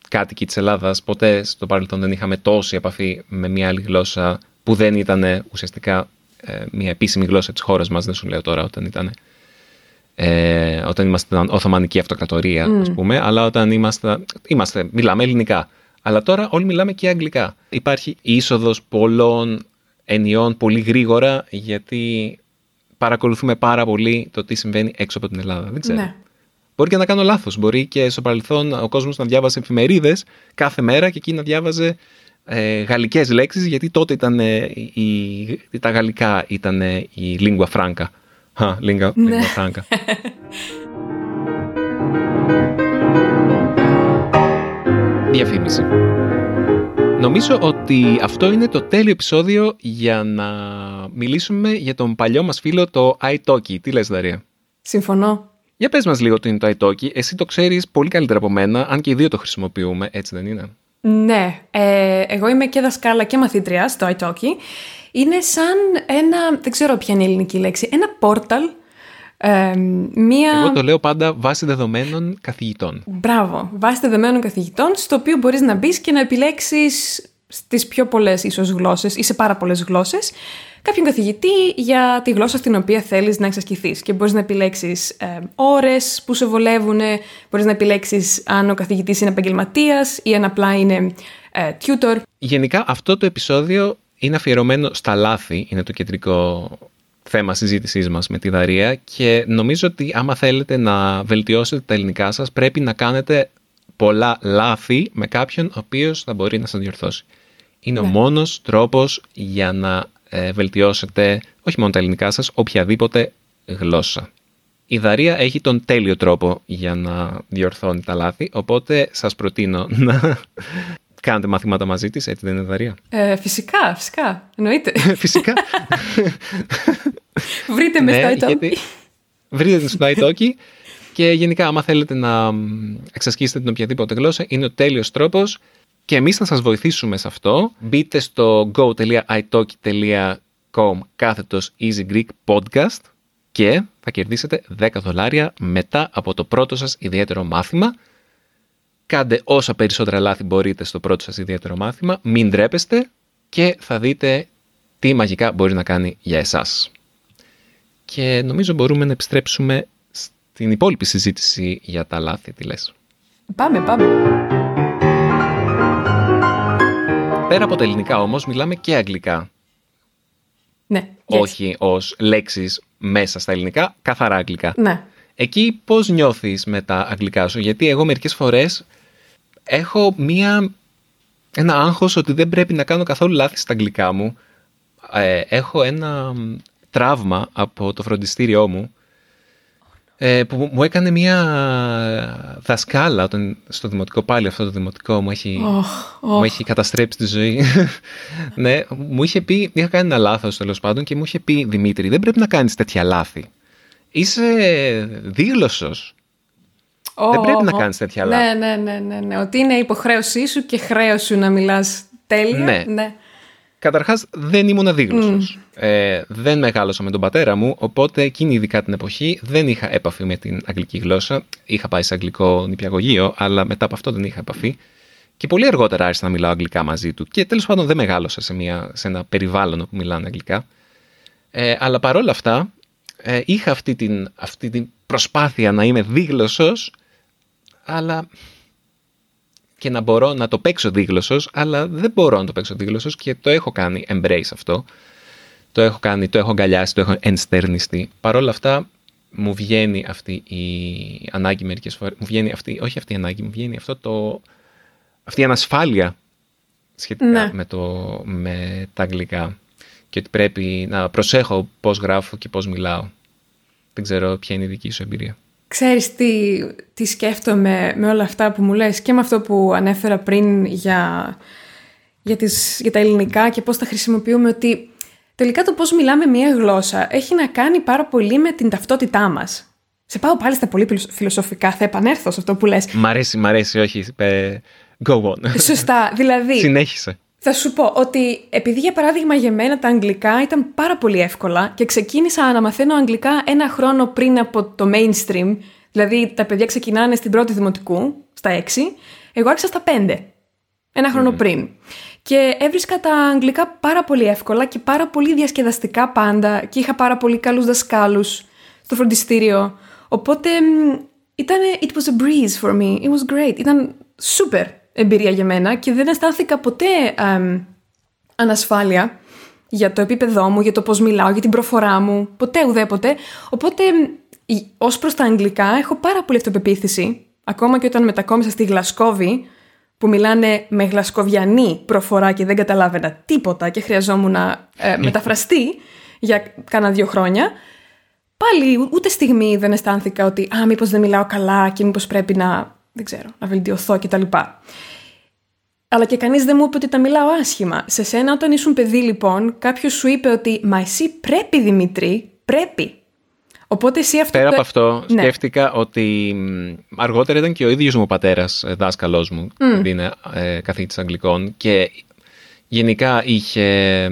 [SPEAKER 1] κάτοικοι της Ελλάδας, ποτέ στο παρελθόν δεν είχαμε τόση επαφή με μια άλλη γλώσσα που δεν ήταν ουσιαστικά ε, μια επίσημη γλώσσα της χώρας μας, δεν σου λέω τώρα όταν ήταν ε, όταν ήμασταν Οθωμανική Αυτοκρατορία, ας πούμε, αλλά όταν είμαστε, είμαστε, μιλάμε ελληνικά. Αλλά τώρα όλοι μιλάμε και αγγλικά. Υπάρχει είσοδος πολλών ενιών πολύ γρήγορα, γιατί παρακολουθούμε πάρα πολύ το τι συμβαίνει έξω από την Ελλάδα. Δεν ξέρω.
[SPEAKER 2] Ναι.
[SPEAKER 1] Μπορεί και να κάνω λάθος. Μπορεί και στο παρελθόν ο κόσμος να διάβασε εφημερίδες κάθε μέρα και εκεί να διάβαζε ε, γαλλικές λέξεις, γιατί τότε ήταν, ε, η, η- τα γαλλικά ήταν ε, η lingua franca. Χα, lingua, lingua franca. Διαφήμιση. Νομίζω ότι αυτό είναι το τέλειο επεισόδιο για να μιλήσουμε για τον παλιό μας φίλο το iTalki. Τι λες Δαρία;
[SPEAKER 2] Συμφωνώ.
[SPEAKER 1] Για πες μας λίγο τι είναι το iTalki. Εσύ το ξέρεις πολύ καλύτερα από μένα, αν και οι δύο το χρησιμοποιούμε, έτσι δεν είναι;
[SPEAKER 2] Ναι, ε, εγώ είμαι και δασκάλα και μαθήτρια στο iTalki. Είναι σαν ένα, δεν ξέρω ποια είναι η ελληνική λέξη, ένα πόρταλ Ε, μία...
[SPEAKER 1] Εγώ το λέω πάντα βάσει δεδομένων καθηγητών.
[SPEAKER 2] Μπράβο, βάσει δεδομένων καθηγητών, στο οποίο μπορείς να μπεις και να επιλέξεις στις πιο πολλές ίσως γλώσσες ή σε πάρα πολλές γλώσσες κάποιον καθηγητή για τη γλώσσα στην οποία θέλεις να εξασκηθείς και μπορείς να επιλέξεις ε, ώρες που σε βολεύουν, μπορείς να επιλέξεις αν ο καθηγητής είναι επαγγελματίας ή αν απλά είναι ε, tutor.
[SPEAKER 1] Γενικά αυτό το επεισόδιο είναι αφιερωμένο στα λάθη, είναι το κεντρικό θέμα συζήτησής μας με τη Δαρία και νομίζω ότι άμα θέλετε να βελτιώσετε τα ελληνικά σας πρέπει να κάνετε πολλά λάθη με κάποιον ο οποίος θα μπορεί να σας διορθώσει. Είναι ο ναι. μόνος τρόπος για να ε, βελτιώσετε όχι μόνο τα ελληνικά σας, οποιαδήποτε γλώσσα. Η Δαρία έχει τον τέλειο τρόπο για να διορθώνει τα λάθη, οπότε σας προτείνω να κάνετε μαθήματα μαζί της, έτσι δεν είναι Δαρία;
[SPEAKER 2] Ε, φυσικά, φυσικά, εννοείται.
[SPEAKER 1] φυσικά.
[SPEAKER 2] Βρείτε με ναι, στο iTalki.
[SPEAKER 1] Βρείτε στο iTalki και γενικά άμα θέλετε να εξασκήσετε την οποιαδήποτε γλώσσα, είναι ο τέλειος τρόπος και εμείς θα σας βοηθήσουμε σε αυτό. Μπείτε στο go.italki.com κάθετος Easy Greek Podcast και θα κερδίσετε 10 δολάρια μετά από το πρώτο σας ιδιαίτερο μάθημα. Κάντε όσα περισσότερα λάθη μπορείτε στο πρώτο σας ιδιαίτερο μάθημα, μην ντρέπεστε και θα δείτε τι μαγικά μπορεί να κάνει για εσάς. Και νομίζω μπορούμε να επιστρέψουμε στην υπόλοιπη συζήτηση για τα λάθη, τι λες.
[SPEAKER 2] Πάμε, πάμε.
[SPEAKER 1] Πέρα από τα ελληνικά όμως μιλάμε και αγγλικά.
[SPEAKER 2] Ναι.
[SPEAKER 1] Όχι ως λέξεις μέσα στα ελληνικά, καθαρά αγγλικά.
[SPEAKER 2] Ναι.
[SPEAKER 1] Εκεί πώς νιώθεις με τα αγγλικά σου, γιατί εγώ μερικές φορές έχω μία, ένα άγχος ότι δεν πρέπει να κάνω καθόλου λάθη στα αγγλικά μου. Ε, έχω ένα τραύμα από το φροντιστήριό μου ε, που μου έκανε μια δασκάλα όταν, στο δημοτικό, πάλι αυτό το δημοτικό μου έχει, Μου έχει καταστρέψει τη ζωή. ναι, μου είχε πει, είχα κάνει ένα λάθος τέλος πάντων και μου είχε πει Δημήτρη δεν πρέπει να κάνεις τέτοια λάθη. Είσαι δίγλωσσος. δεν πρέπει να κάνεις τέτοια
[SPEAKER 2] ναι,
[SPEAKER 1] λάθη.
[SPEAKER 2] Ναι, ναι, ναι, ναι, ότι είναι υποχρέωσή σου και χρέος σου να μιλάς τέλεια.
[SPEAKER 1] Ναι. ναι. Καταρχάς, δεν ήμουν αδίγλωσο. Ε, δεν μεγάλωσα με τον πατέρα μου, οπότε εκείνη ειδικά την εποχή δεν είχα έπαφη με την αγγλική γλώσσα. Είχα πάει σε αγγλικό νηπιαγωγείο, αλλά μετά από αυτό δεν είχα επαφή. Και πολύ αργότερα άρχισα να μιλάω αγγλικά μαζί του. Και τέλος πάντων δεν μεγάλωσα σε, μια, σε ένα περιβάλλον που μιλάνε αγγλικά. Ε, αλλά παρόλα αυτά, ε, είχα αυτή την, αυτή την προσπάθεια να είμαι δίγλωσσος, αλλά και να μπορώ να το παίξω δίγλωσσος, αλλά δεν μπορώ να το παίξω δίγλωσσος και το έχω κάνει embrace αυτό. Το έχω κάνει, το έχω αγκαλιάσει, το έχω ενστερνιστεί. Παρ' όλα αυτά μου βγαίνει αυτή η ανάγκη μερικές φορές, μου βγαίνει αυτή, όχι αυτή η ανάγκη, μου βγαίνει αυτό το, αυτή η ανασφάλεια σχετικά ναι. με, το, με τα αγγλικά και ότι πρέπει να προσέχω πώς γράφω και πώς μιλάω. Δεν ξέρω ποια είναι η δική σου εμπειρία.
[SPEAKER 2] Ξέρεις τι, τι σκέφτομαι με όλα αυτά που μου λες και με αυτό που ανέφερα πριν για, για, τις, για τα ελληνικά και πώς τα χρησιμοποιούμε ότι τελικά το πώς μιλάμε μία γλώσσα έχει να κάνει πάρα πολύ με την ταυτότητά μας. Σε πάω πάλι στα πολύ φιλοσοφικά, θα επανέλθω σε αυτό που λες.
[SPEAKER 1] Μ' αρέσει, μ' αρέσει, όχι, go on.
[SPEAKER 2] Σωστά, δηλαδή...
[SPEAKER 1] Συνέχισε.
[SPEAKER 2] Θα σου πω ότι επειδή για παράδειγμα για μένα τα αγγλικά ήταν πάρα πολύ εύκολα και ξεκίνησα να μαθαίνω αγγλικά ένα χρόνο πριν από το mainstream, δηλαδή τα παιδιά ξεκινάνε στην πρώτη δημοτικού, στα 6, εγώ άρχισα στα 5, ένα χρόνο πριν. Και έβρισκα τα αγγλικά πάρα πολύ εύκολα και πάρα πολύ διασκεδαστικά πάντα και είχα πάρα πολύ καλούς δασκάλους στο φροντιστήριο. Οπότε ήταν, it was a breeze for me, it was great, ήταν super εμπειρία για μένα και δεν αισθάνθηκα ποτέ ανασφάλεια για το επίπεδό μου, για το πώς μιλάω, για την προφορά μου, ποτέ ουδέποτε. Οπότε, ως προς τα αγγλικά, έχω πάρα πολύ αυτοπεποίθηση, ακόμα και όταν μετακόμισα στη Γλασκόβη, που μιλάνε με γλασκοβιανή προφορά και δεν καταλάβαινα τίποτα και χρειαζόμουν να ε, μεταφραστεί για κάνα δύο χρόνια, πάλι ούτε στιγμή δεν αισθάνθηκα ότι «Α, μήπως δεν μιλάω καλά και μήπως πρέπει να δεν ξέρω, να βελτιωθώ κτλ. Αλλά και κανείς δεν μου είπε ότι τα μιλάω άσχημα. Σε σένα, όταν ήσουν παιδί, λοιπόν, κάποιος σου είπε ότι Μα εσύ πρέπει, Δημήτρη, πρέπει. Οπότε εσύ αυτό.
[SPEAKER 1] Πέρα από αυτό, ναι. σκέφτηκα ότι αργότερα ήταν και ο ίδιος μου πατέρας ε, δάσκαλός μου, mm. είναι ε, καθηγητής Αγγλικών, και γενικά είχε.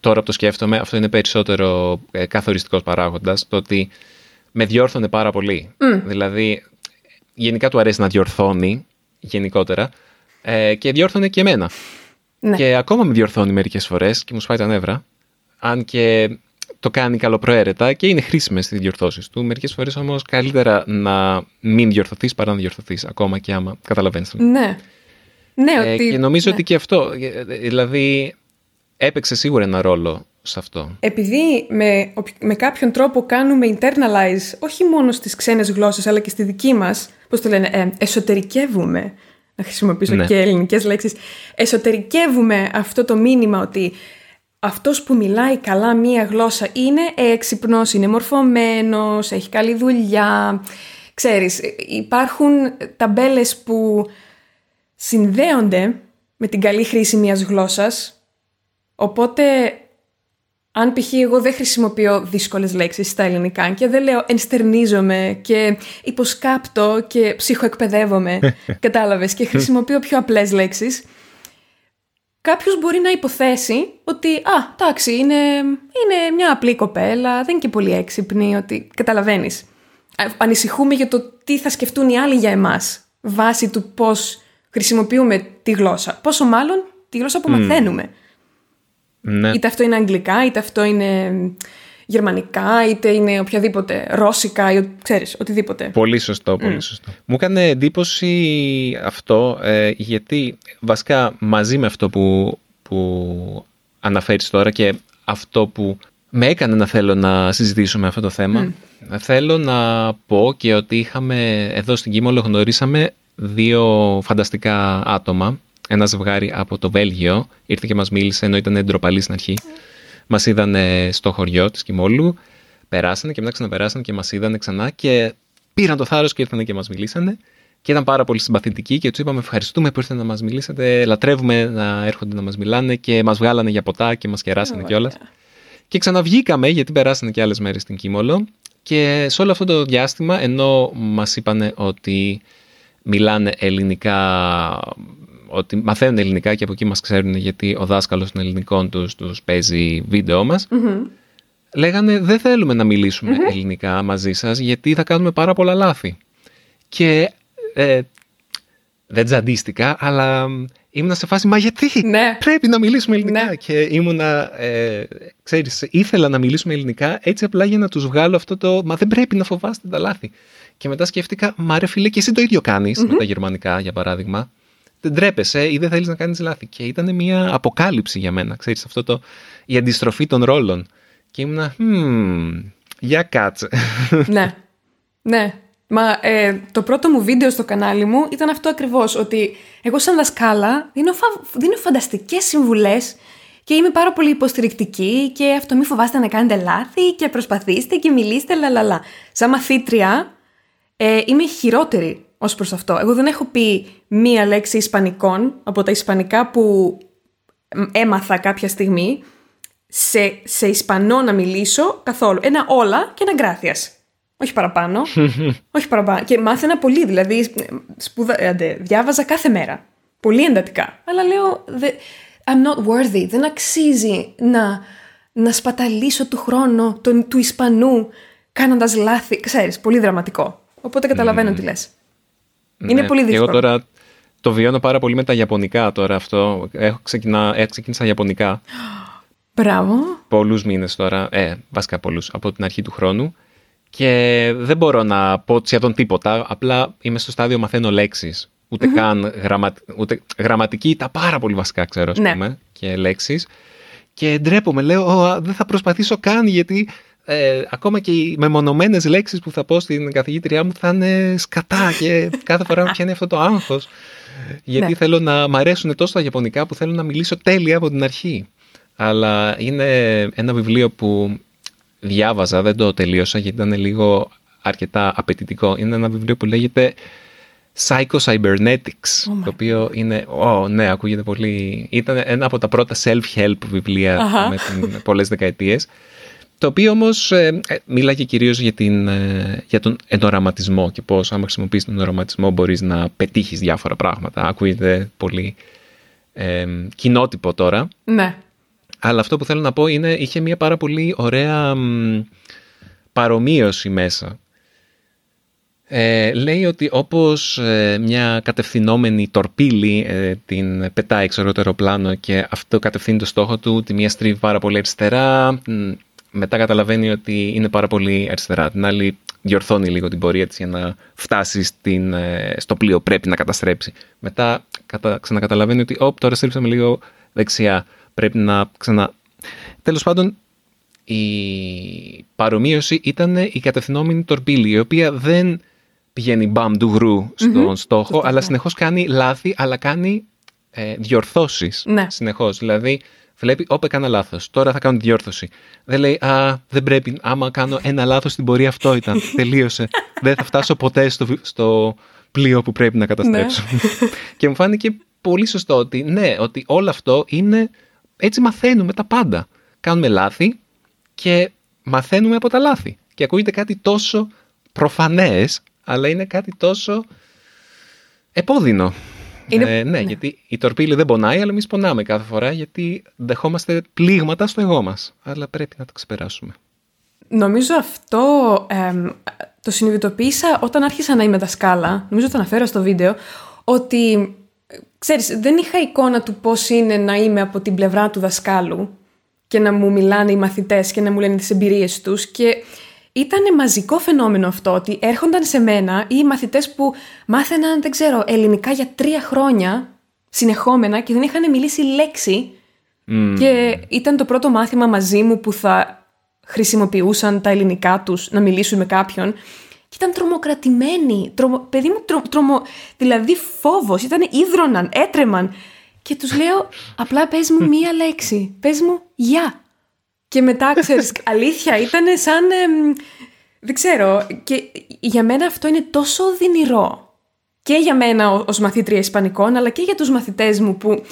[SPEAKER 1] Τώρα που το σκέφτομαι, αυτό είναι περισσότερο ε, καθοριστικός παράγοντας, το ότι με διόρθωνε πάρα πολύ. Δηλαδή, γενικά του αρέσει να διορθώνει γενικότερα ε, και διόρθωνε και εμένα.
[SPEAKER 2] Ναι.
[SPEAKER 1] Και ακόμα με διορθώνει μερικές φορές και μου σπάει τα νεύρα. Αν και το κάνει καλοπροαίρετα και είναι χρήσιμες οι διορθώσεις του. Μερικές φορές όμως καλύτερα να μην διορθωθείς παρά να διορθωθείς, ακόμα και άμα καταλαβαίνεις.
[SPEAKER 2] Ναι. Ναι,
[SPEAKER 1] Ε,
[SPEAKER 2] ότι...
[SPEAKER 1] και νομίζω
[SPEAKER 2] ναι.
[SPEAKER 1] ότι και αυτό, ε, δηλαδή, έπαιξε σίγουρα ένα ρόλο σε αυτό.
[SPEAKER 2] Επειδή με, οποι- με κάποιον τρόπο κάνουμε internalize όχι μόνο στις ξένες γλώσσες αλλά και στη δική μας, πώς το λένε, ε, εσωτερικεύουμε, να χρησιμοποιήσω
[SPEAKER 1] Ναι.
[SPEAKER 2] και ελληνικές λέξεις, εσωτερικεύουμε αυτό το μήνυμα ότι αυτός που μιλάει καλά μία γλώσσα είναι έξυπνος, είναι μορφωμένος, έχει καλή δουλειά. Ξέρεις, ε, υπάρχουν ταμπέλες που συνδέονται με την καλή χρήση μιας γλώσσας, οπότε αν π.χ. εγώ δεν χρησιμοποιώ δύσκολες λέξεις στα ελληνικά και δεν λέω ενστερνίζομαι και υποσκάπτω και ψυχοεκπαιδεύομαι, κατάλαβες, και χρησιμοποιώ πιο απλές λέξεις, κάποιος μπορεί να υποθέσει ότι, α, εντάξει, είναι, είναι μια απλή κοπέλα, δεν είναι και πολύ έξυπνη, ότι καταλαβαίνεις. Α, Ανησυχούμε για το τι θα σκεφτούν οι άλλοι για εμάς, βάσει του πώς χρησιμοποιούμε τη γλώσσα. Πόσο μάλλον τη γλώσσα που μαθαίνουμε.
[SPEAKER 1] Ναι.
[SPEAKER 2] Είτε αυτό είναι αγγλικά, είτε αυτό είναι γερμανικά, είτε είναι οποιαδήποτε ρώσικα ή ο- ξέρεις, οτιδήποτε.
[SPEAKER 1] Πολύ σωστό, πολύ σωστό. Μου έκανε εντύπωση αυτό, ε, γιατί βασικά μαζί με αυτό που, που αναφέρεις τώρα και αυτό που με έκανε να θέλω να συζητήσουμε αυτό το θέμα, θέλω να πω και ότι είχαμε εδώ στην Κίμολο γνωρίσαμε δύο φανταστικά άτομα. Ένα ζευγάρι από το Βέλγιο ήρθε και μας μίλησε ενώ ήταν ντροπαλή στην αρχή. Μας είδαν στο χωριό της Κιμόλου, περάσανε και μετά ξαναπεράσανε και μας είδανε ξανά και πήραν το θάρρος και ήρθαν και μας μιλήσανε και ήταν πάρα πολύ συμπαθητικοί και τους είπαμε ευχαριστούμε που ήρθατε να μας μιλήσετε, λατρεύουμε να έρχονται να μας μιλάνε και μας βγάλανε για ποτά και μας κεράσανε κιόλας. Και ξαναβγήκαμε γιατί περάσανε και άλλες μέρες στην Κίμολο και σε όλο αυτό το διάστημα ενώ μας είπανε ότι μιλάνε ελληνικά, ότι μαθαίνουν ελληνικά και από εκεί μας ξέρουν γιατί ο δάσκαλος των ελληνικών τους τους παίζει βίντεο μας, λέγανε δεν θέλουμε να μιλησουμε ελληνικά μαζί σας γιατί θα κάνουμε πάρα πολλά λάθη. Και ε, δεν τζαντίστηκα, αλλά ήμουνα σε φάση, μα γιατί
[SPEAKER 2] Ναι.
[SPEAKER 1] πρέπει να μιλήσουμε ελληνικά;
[SPEAKER 2] Ναι.
[SPEAKER 1] Και ήμουνα, ε, ξέρεις, ήθελα να μιλήσουμε ελληνικά έτσι απλά για να τους βγάλω αυτό το, μα δεν πρέπει να φοβάστε τα λάθη. Και μετά σκέφτηκα, μα ρε φίλε και εσύ το ίδιο κάνεις με τα γερμανικά για παράδειγμα. Δεν τρέπεσαι ή δεν θέλεις να κάνεις λάθη. Και ήταν μια αποκάλυψη για μένα, ξέρεις, αυτό το, η αντιστροφή των ρόλων. Και ήμουνα, «Μμμ, για κάτσε.
[SPEAKER 2] ναι. Ναι. Μα ε, το πρώτο μου βίντεο στο κανάλι μου ήταν αυτό ακριβώς, ότι εγώ σαν δασκάλα δίνω, φα... δίνω φανταστικές συμβουλές και είμαι πάρα πολύ υποστηρικτική και αυτό μη φοβάστε να κάνετε λάθη και προσπαθήστε και μιλήστε λαλαλα. Σαν μαθήτρια ε, είμαι χειρότερη ως προς αυτό. Εγώ δεν έχω πει μία λέξη ισπανικών από τα ισπανικά που μ, έμαθα κάποια στιγμή σε, σε Ισπανό να μιλήσω καθόλου. Ένα όλα και ένα γκράθιας. Όχι παραπάνω. Όχι παραπάνω. Και μάθαινα πολύ. Δηλαδή, σπουδα... ε, αντε, διάβαζα κάθε μέρα. Πολύ εντατικά. Αλλά λέω, «Δε- I'm not worthy. Δεν αξίζει να, να σπαταλήσω του χρόνο τον, του Ισπανού κάνοντας λάθη. Ξέρεις, πολύ δραματικό. Οπότε καταλαβαίνω τι λες. Είναι
[SPEAKER 1] Ναι,
[SPEAKER 2] πολύ
[SPEAKER 1] και
[SPEAKER 2] δύσκολο.
[SPEAKER 1] Εγώ τώρα το βιώνω πάρα πολύ με τα Ιαπωνικά τώρα αυτό. Έχω ξεκινά, έχω ξεκίνησα Ιαπωνικά
[SPEAKER 2] Μπράβο.
[SPEAKER 1] πολλούς μήνες τώρα, ε, βασικά πολλούς, από την αρχή του χρόνου και δεν μπορώ να πω σχεδόν τίποτα, απλά είμαι στο στάδιο μαθαίνω λέξεις. Ούτε καν γραμμα, ούτε, γραμματική, τα πάρα πολύ βασικά ξέρω, ας
[SPEAKER 2] Ναι.
[SPEAKER 1] πούμε, και λέξεις. Και ντρέπομαι, λέω, «Ω, α, δεν θα προσπαθήσω καν, γιατί ε, ακόμα και οι μεμονωμένες λέξεις που θα πω στην καθηγήτριά μου θα είναι σκατά και κάθε φορά μου πιάνει αυτό το άγχος. Γιατί
[SPEAKER 2] Ναι.
[SPEAKER 1] θέλω να μ' αρέσουν τόσο τα Ιαπωνικά που θέλω να μιλήσω τέλεια από την αρχή. Αλλά είναι ένα βιβλίο που διάβαζα, δεν το τελείωσα γιατί ήταν λίγο αρκετά απαιτητικό. Είναι ένα βιβλίο που λέγεται Psycho Cybernetics,
[SPEAKER 2] Oh my
[SPEAKER 1] το οποίο είναι, ω, ναι, ακούγεται πολύ, ήταν ένα από τα πρώτα self-help βιβλία
[SPEAKER 2] Αχα.
[SPEAKER 1] με την, πολλές δεκαετίες, το οποίο όμως ε, ε, μίλαγε κυρίως για, την, ε, για τον ενοραματισμό και πώς άμα χρησιμοποιείς τον ενοραματισμό μπορείς να πετύχεις διάφορα πράγματα. Ακούγεται πολύ ε, κοινότυπο τώρα,
[SPEAKER 2] Ναι.
[SPEAKER 1] αλλά αυτό που θέλω να πω είναι είχε μια πάρα πολύ ωραία μ, παρομοίωση μέσα. Ε, λέει ότι όπως ε, μια κατευθυνόμενη τορπίλη ε, την πετάει ξέρω το αεροπλάνο και αυτό κατευθύνει το στόχο του, τη μία στρίβει πάρα πολύ αριστερά, μετά καταλαβαίνει ότι είναι πάρα πολύ αριστερά. Την άλλη διορθώνει λίγο την πορεία της για να φτάσει στην, στο πλοίο πρέπει να καταστρέψει. Μετά κατα, ξανακαταλαβαίνει ότι όπ, τώρα στρίψαμε λίγο δεξιά, πρέπει να ξανα... Τέλος πάντων, η παρομοίωση ήταν η κατευθυνόμενη τορπίλη, η οποία δεν πηγαίνει μπαμ του γρου στον στόχο, αλλά συνεχώς κάνει λάθη, αλλά κάνει ε, διορθώσεις ναι. συνεχώς. Δηλαδή, βλέπει, όπε έκανα λάθος, τώρα θα κάνω διόρθωση. Δεν λέει, α, δεν πρέπει, άμα κάνω ένα λάθος στην πορεία αυτό ήταν, τελείωσε. δεν θα φτάσω ποτέ στο, στο πλοίο που πρέπει να καταστρέψω. Ναι. και μου φάνηκε πολύ σωστό ότι ναι, ότι όλο αυτό είναι, έτσι μαθαίνουμε τα πάντα. Κάνουμε λάθη και μαθαίνουμε από τα λάθη. Και ακούγεται κάτι τόσο προφανές, αλλά είναι κάτι τόσο επώδυνο. Ε, ναι, ναι, γιατί η τορπίλη δεν πονάει, αλλά εμείς πονάμε κάθε φορά γιατί δεχόμαστε πλήγματα στο εγώ μας. Αλλά πρέπει να το ξεπεράσουμε.
[SPEAKER 2] Νομίζω αυτό το συνειδητοποίησα όταν άρχισα να είμαι δασκάλα. Νομίζω το αναφέρω στο βίντεο. Ότι, ξέρεις, δεν είχα εικόνα του πώς είναι να είμαι από την πλευρά του δασκάλου και να μου μιλάνε οι μαθητές και να μου λένε τις εμπειρίες τους και ήταν μαζικό φαινόμενο αυτό ότι έρχονταν σε μένα ή οι μαθητές που μάθαιναν, δεν ξέρω, ελληνικά για τρία χρόνια συνεχόμενα και δεν είχαν μιλήσει λέξη. Και ήταν το πρώτο μάθημα μαζί μου που θα χρησιμοποιούσαν τα ελληνικά τους να μιλήσουν με κάποιον. Και ήταν τρομοκρατημένοι, τρομο, παιδί μου τρομο, δηλαδή φόβος, ήταν ίδρωναν, έτρεμαν. Και τους λέω απλά πες μου μία λέξη, πες μου γεια. Και μετά, ξέρεις, αλήθεια, ήταν σαν... δεν ξέρω. Και για μένα αυτό είναι τόσο οδυνηρό. Και για μένα ως μαθήτρια Ισπανικών, αλλά και για τους μαθητές μου που...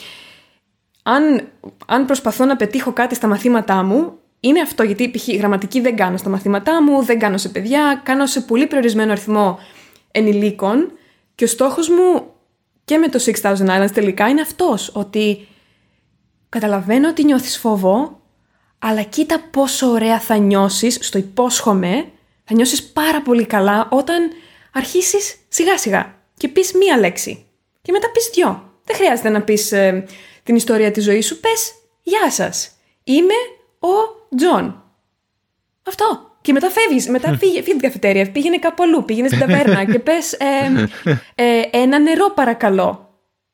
[SPEAKER 2] Αν, αν προσπαθώ να πετύχω κάτι στα μαθήματά μου, είναι αυτό γιατί π.χ. γραμματική δεν κάνω στα μαθήματά μου, δεν κάνω σε παιδιά, κάνω σε πολύ περιορισμένο αριθμό ενηλίκων και ο στόχος μου και με το 6000 Islands τελικά είναι αυτός, ότι καταλαβαίνω ότι νιώθεις φόβο, αλλά κοίτα πόσο ωραία θα νιώσεις, στο υπόσχομαι, θα νιώσεις πάρα πολύ καλά όταν αρχίσεις σιγά σιγά και πεις μία λέξη και μετά πεις δυο. Δεν χρειάζεται να πεις ε, την ιστορία της ζωής σου, πες «Γεια σας, είμαι ο Τζον». Αυτό. Και μετά φεύγεις, μετά φύγε, φύγε την καφετέρια, πήγαινε κάπου αλλού, πήγαινε στην ταβέρνα και πες ε, ε, ένα νερό παρακαλώ.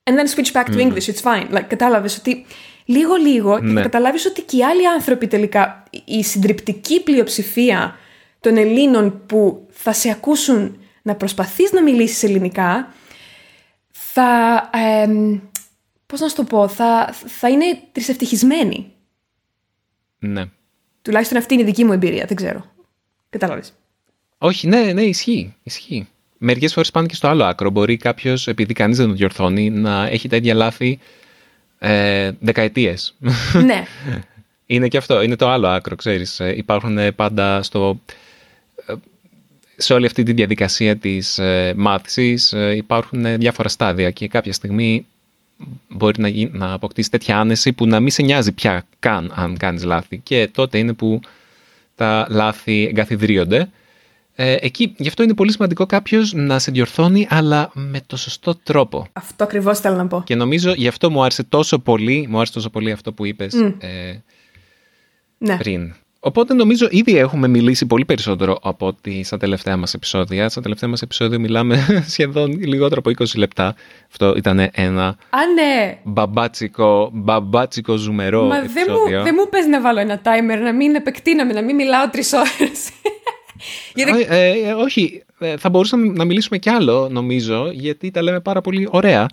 [SPEAKER 2] And then switch back to English, it's fine. Like, Κατάλαβες ότι λίγο-λίγο και ναι. καταλάβεις ότι και οι άλλοι άνθρωποι τελικά, η συντριπτική πλειοψηφία των Ελλήνων που θα σε ακούσουν να προσπαθείς να μιλήσεις ελληνικά, θα, ε, πώς να σου το πω, θα, θα είναι τρισευτυχισμένοι.
[SPEAKER 1] Ναι.
[SPEAKER 2] Τουλάχιστον αυτή είναι η δική μου εμπειρία, δεν ξέρω. Κατάλαβε.
[SPEAKER 1] Όχι, ναι, ναι, ισχύει. ισχύει. Μερικέ φορές πάνε και στο άλλο άκρο. Μπορεί κάποιος, επειδή κανείς δεν τον διορθώνει, να έχει τα ίδια λάθη ε, δεκαετίες.
[SPEAKER 2] Ναι.
[SPEAKER 1] είναι και αυτό. Είναι το άλλο άκρο, ξέρεις. Ε, υπάρχουν πάντα στο. Ε, σε όλη αυτή τη διαδικασία της ε, μάθησης ε, υπάρχουν διάφορα στάδια και κάποια στιγμή μπορεί να, να αποκτήσει τέτοια άνεση που να μην σε νοιάζει πια καν αν κάνεις λάθη και τότε είναι που τα λάθη εγκαθιδρύονται. Ε, εκεί, γι' αυτό είναι πολύ σημαντικό κάποιος να σε διορθώνει, αλλά με το σωστό τρόπο.
[SPEAKER 2] Αυτό ακριβώς θέλω να πω.
[SPEAKER 1] Και νομίζω γι' αυτό μου άρεσε τόσο πολύ, μου άρεσε τόσο πολύ αυτό που είπες ε, ναι. πριν. Οπότε νομίζω ήδη έχουμε μιλήσει πολύ περισσότερο από ότι στα τελευταία μας επεισόδια. Στα τελευταία μας επεισόδια μιλάμε σχεδόν λιγότερο από 20 λεπτά. Αυτό ήταν ένα
[SPEAKER 2] Α, ναι.
[SPEAKER 1] μπαμπάτσικο, μπαμπάτσικο ζουμερό
[SPEAKER 2] Μα
[SPEAKER 1] επεισόδιο.
[SPEAKER 2] δεν μου, δεν μου πες να βάλω ένα timer, να μην επεκτείναμε, να μην μιλάω τρεις ώρες.
[SPEAKER 1] γιατί... ε, ε, όχι, ε, θα μπορούσαμε να μιλήσουμε κι άλλο νομίζω, γιατί τα λέμε πάρα πολύ ωραία.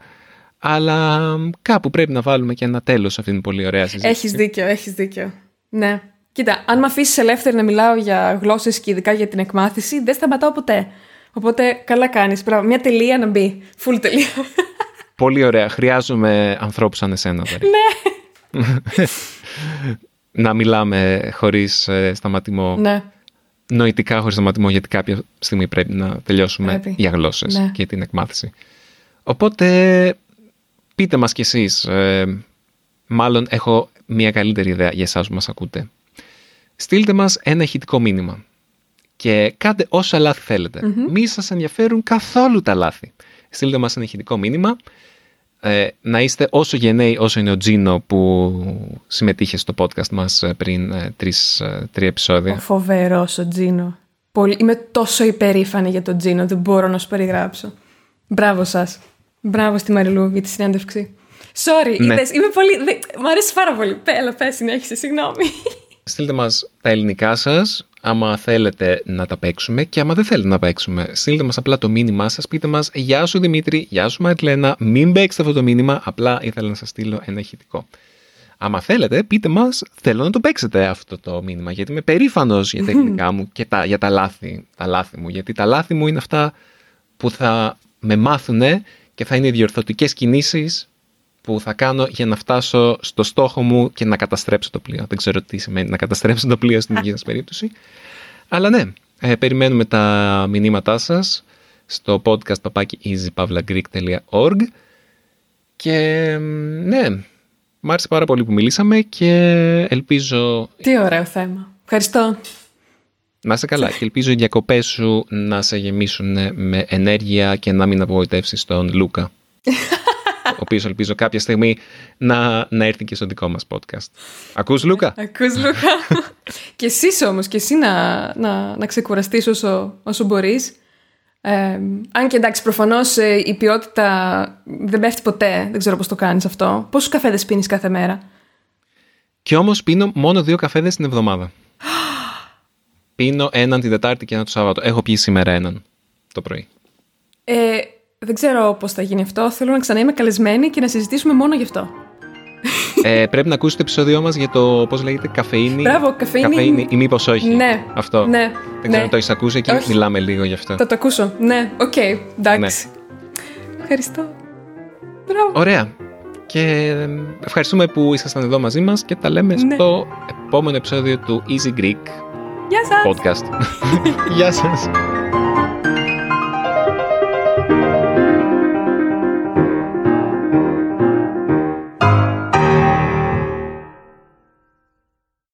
[SPEAKER 1] Αλλά κάπου πρέπει να βάλουμε και ένα τέλος σε αυτήν την πολύ ωραία συζήτηση.
[SPEAKER 2] Έχεις δίκιο, έχεις δίκιο. Ναι. Κοίτα, αν με αφήσεις ελεύθερη να μιλάω για γλώσσες και ειδικά για την εκμάθηση, δεν σταματάω ποτέ. Οπότε καλά κάνεις. Μια τελεία να μπει. Φουλ τελεία.
[SPEAKER 1] Πολύ ωραία. Χρειάζομαι ανθρώπους σαν εσένα.
[SPEAKER 2] Ναι.
[SPEAKER 1] να μιλάμε χωρίς ε, σταματημό.
[SPEAKER 2] Ναι.
[SPEAKER 1] Νοητικά χωρίς σταματημό, γιατί κάποια στιγμή πρέπει να τελειώσουμε για γλώσσες
[SPEAKER 2] ναι.
[SPEAKER 1] και την εκμάθηση. Οπότε πείτε μας κι εσείς, ε, μάλλον έχω μια καλύτερη ιδέα για εσάς που μας ακούτε. Στείλτε μας ένα ηχητικό μήνυμα. και κάντε όσα λάθη θέλετε. Mm-hmm. Μη σας ενδιαφέρουν καθόλου τα λάθη. Στείλτε μας ένα ηχητικό μήνυμα. Ε, να είστε όσο γενναίοι όσο είναι ο Τζίνο που συμμετείχε στο podcast μας ε, πριν ε, τρεις, ε, τρία επεισόδια.
[SPEAKER 2] Ο φοβερός ο Τζίνο. Πολύ... Είμαι τόσο υπερήφανη για τον Τζίνο, δεν μπορώ να σου περιγράψω. Μπράβο σας. Μπράβο στη Μαριλού για τη συνέντευξη. Sorry, ναι. είδες, είμαι πολύ... Μ' αρέσει πάρα πολύ. Έλα, πες, συνέχισε, συγγνώμη.
[SPEAKER 1] Στείλτε μας τα ελληνικά σας, άμα θέλετε να τα παίξουμε και άμα δεν θέλετε να παίξουμε. Στείλτε μας απλά το μήνυμά σας, πείτε μας «Γεια σου Δημήτρη, γεια σου Μαριλένα, μην παίξετε αυτό το μήνυμα, απλά ήθελα να σας στείλω ένα ηχητικό». Άμα θέλετε, πείτε μας, θέλω να το παίξετε αυτό το μήνυμα, γιατί είμαι περήφανος για τα ελληνικά μου και τα, για τα λάθη, τα λάθη μου, γιατί τα λάθη μου είναι αυτά που θα με μάθουν και θα είναι διορθωτικές κινήσεις που θα κάνω για να φτάσω στο στόχο μου και να καταστρέψω το πλοίο. Δεν ξέρω τι σημαίνει να καταστρέψω το πλοίο στην δική σας περίπτωση. Αλλά ναι, ε, περιμένουμε τα μηνύματά σας στο podcast papaki.easypavlagreek.org και ναι, μ' άρεσε πάρα πολύ που μιλήσαμε και ελπίζω...
[SPEAKER 2] Τι ωραίο θέμα. Ευχαριστώ.
[SPEAKER 1] Να είσαι καλά και ελπίζω οι διακοπές σου να σε γεμίσουν με ενέργεια και να μην απογοητεύσεις τον Λούκα. ο οποίος ελπίζω κάποια στιγμή να, να έρθει και στο δικό μας podcast. Ακούς Λούκα;
[SPEAKER 2] Ακούς Λούκα. και εσύ όμως, και εσύ να, να, να ξεκουραστείς όσο, όσο μπορείς. Ε, αν και εντάξει, προφανώς ε, η ποιότητα δεν πέφτει ποτέ. Δεν ξέρω πώς το κάνεις αυτό. Πόσους καφέδες πίνεις κάθε μέρα;
[SPEAKER 1] Και όμως πίνω μόνο δύο καφέδες την εβδομάδα. πίνω έναν την Τετάρτη και έναν το Σάββατο. Έχω πιει σήμερα έναν το πρωί.
[SPEAKER 2] Ε, δεν ξέρω πώς θα γίνει αυτό. Θέλω να ξανά είμαι καλεσμένη και να συζητήσουμε μόνο γι' αυτό.
[SPEAKER 1] Ε, πρέπει να ακούσει το επεισόδιό μας για το πώς λέγεται καφεΐνη.
[SPEAKER 2] Μπράβο, καφεΐνη.
[SPEAKER 1] καφεΐνη ή μήπως όχι.
[SPEAKER 2] Ναι.
[SPEAKER 1] Αυτό.
[SPEAKER 2] Ναι.
[SPEAKER 1] Δεν ξέρω
[SPEAKER 2] ναι.
[SPEAKER 1] αν το έχεις ακούσει και μιλάμε λίγο γι' αυτό.
[SPEAKER 2] Θα το ακούσω. Ναι, OK. Okay. Εντάξει. Ναι. Ευχαριστώ. Μπράβο.
[SPEAKER 1] Ωραία. Και ευχαριστούμε που ήσασταν εδώ μαζί μας και τα λέμε ναι. στο επόμενο επεισόδιο του Easy Greek
[SPEAKER 2] Γεια σας.
[SPEAKER 1] podcast. Γεια σας.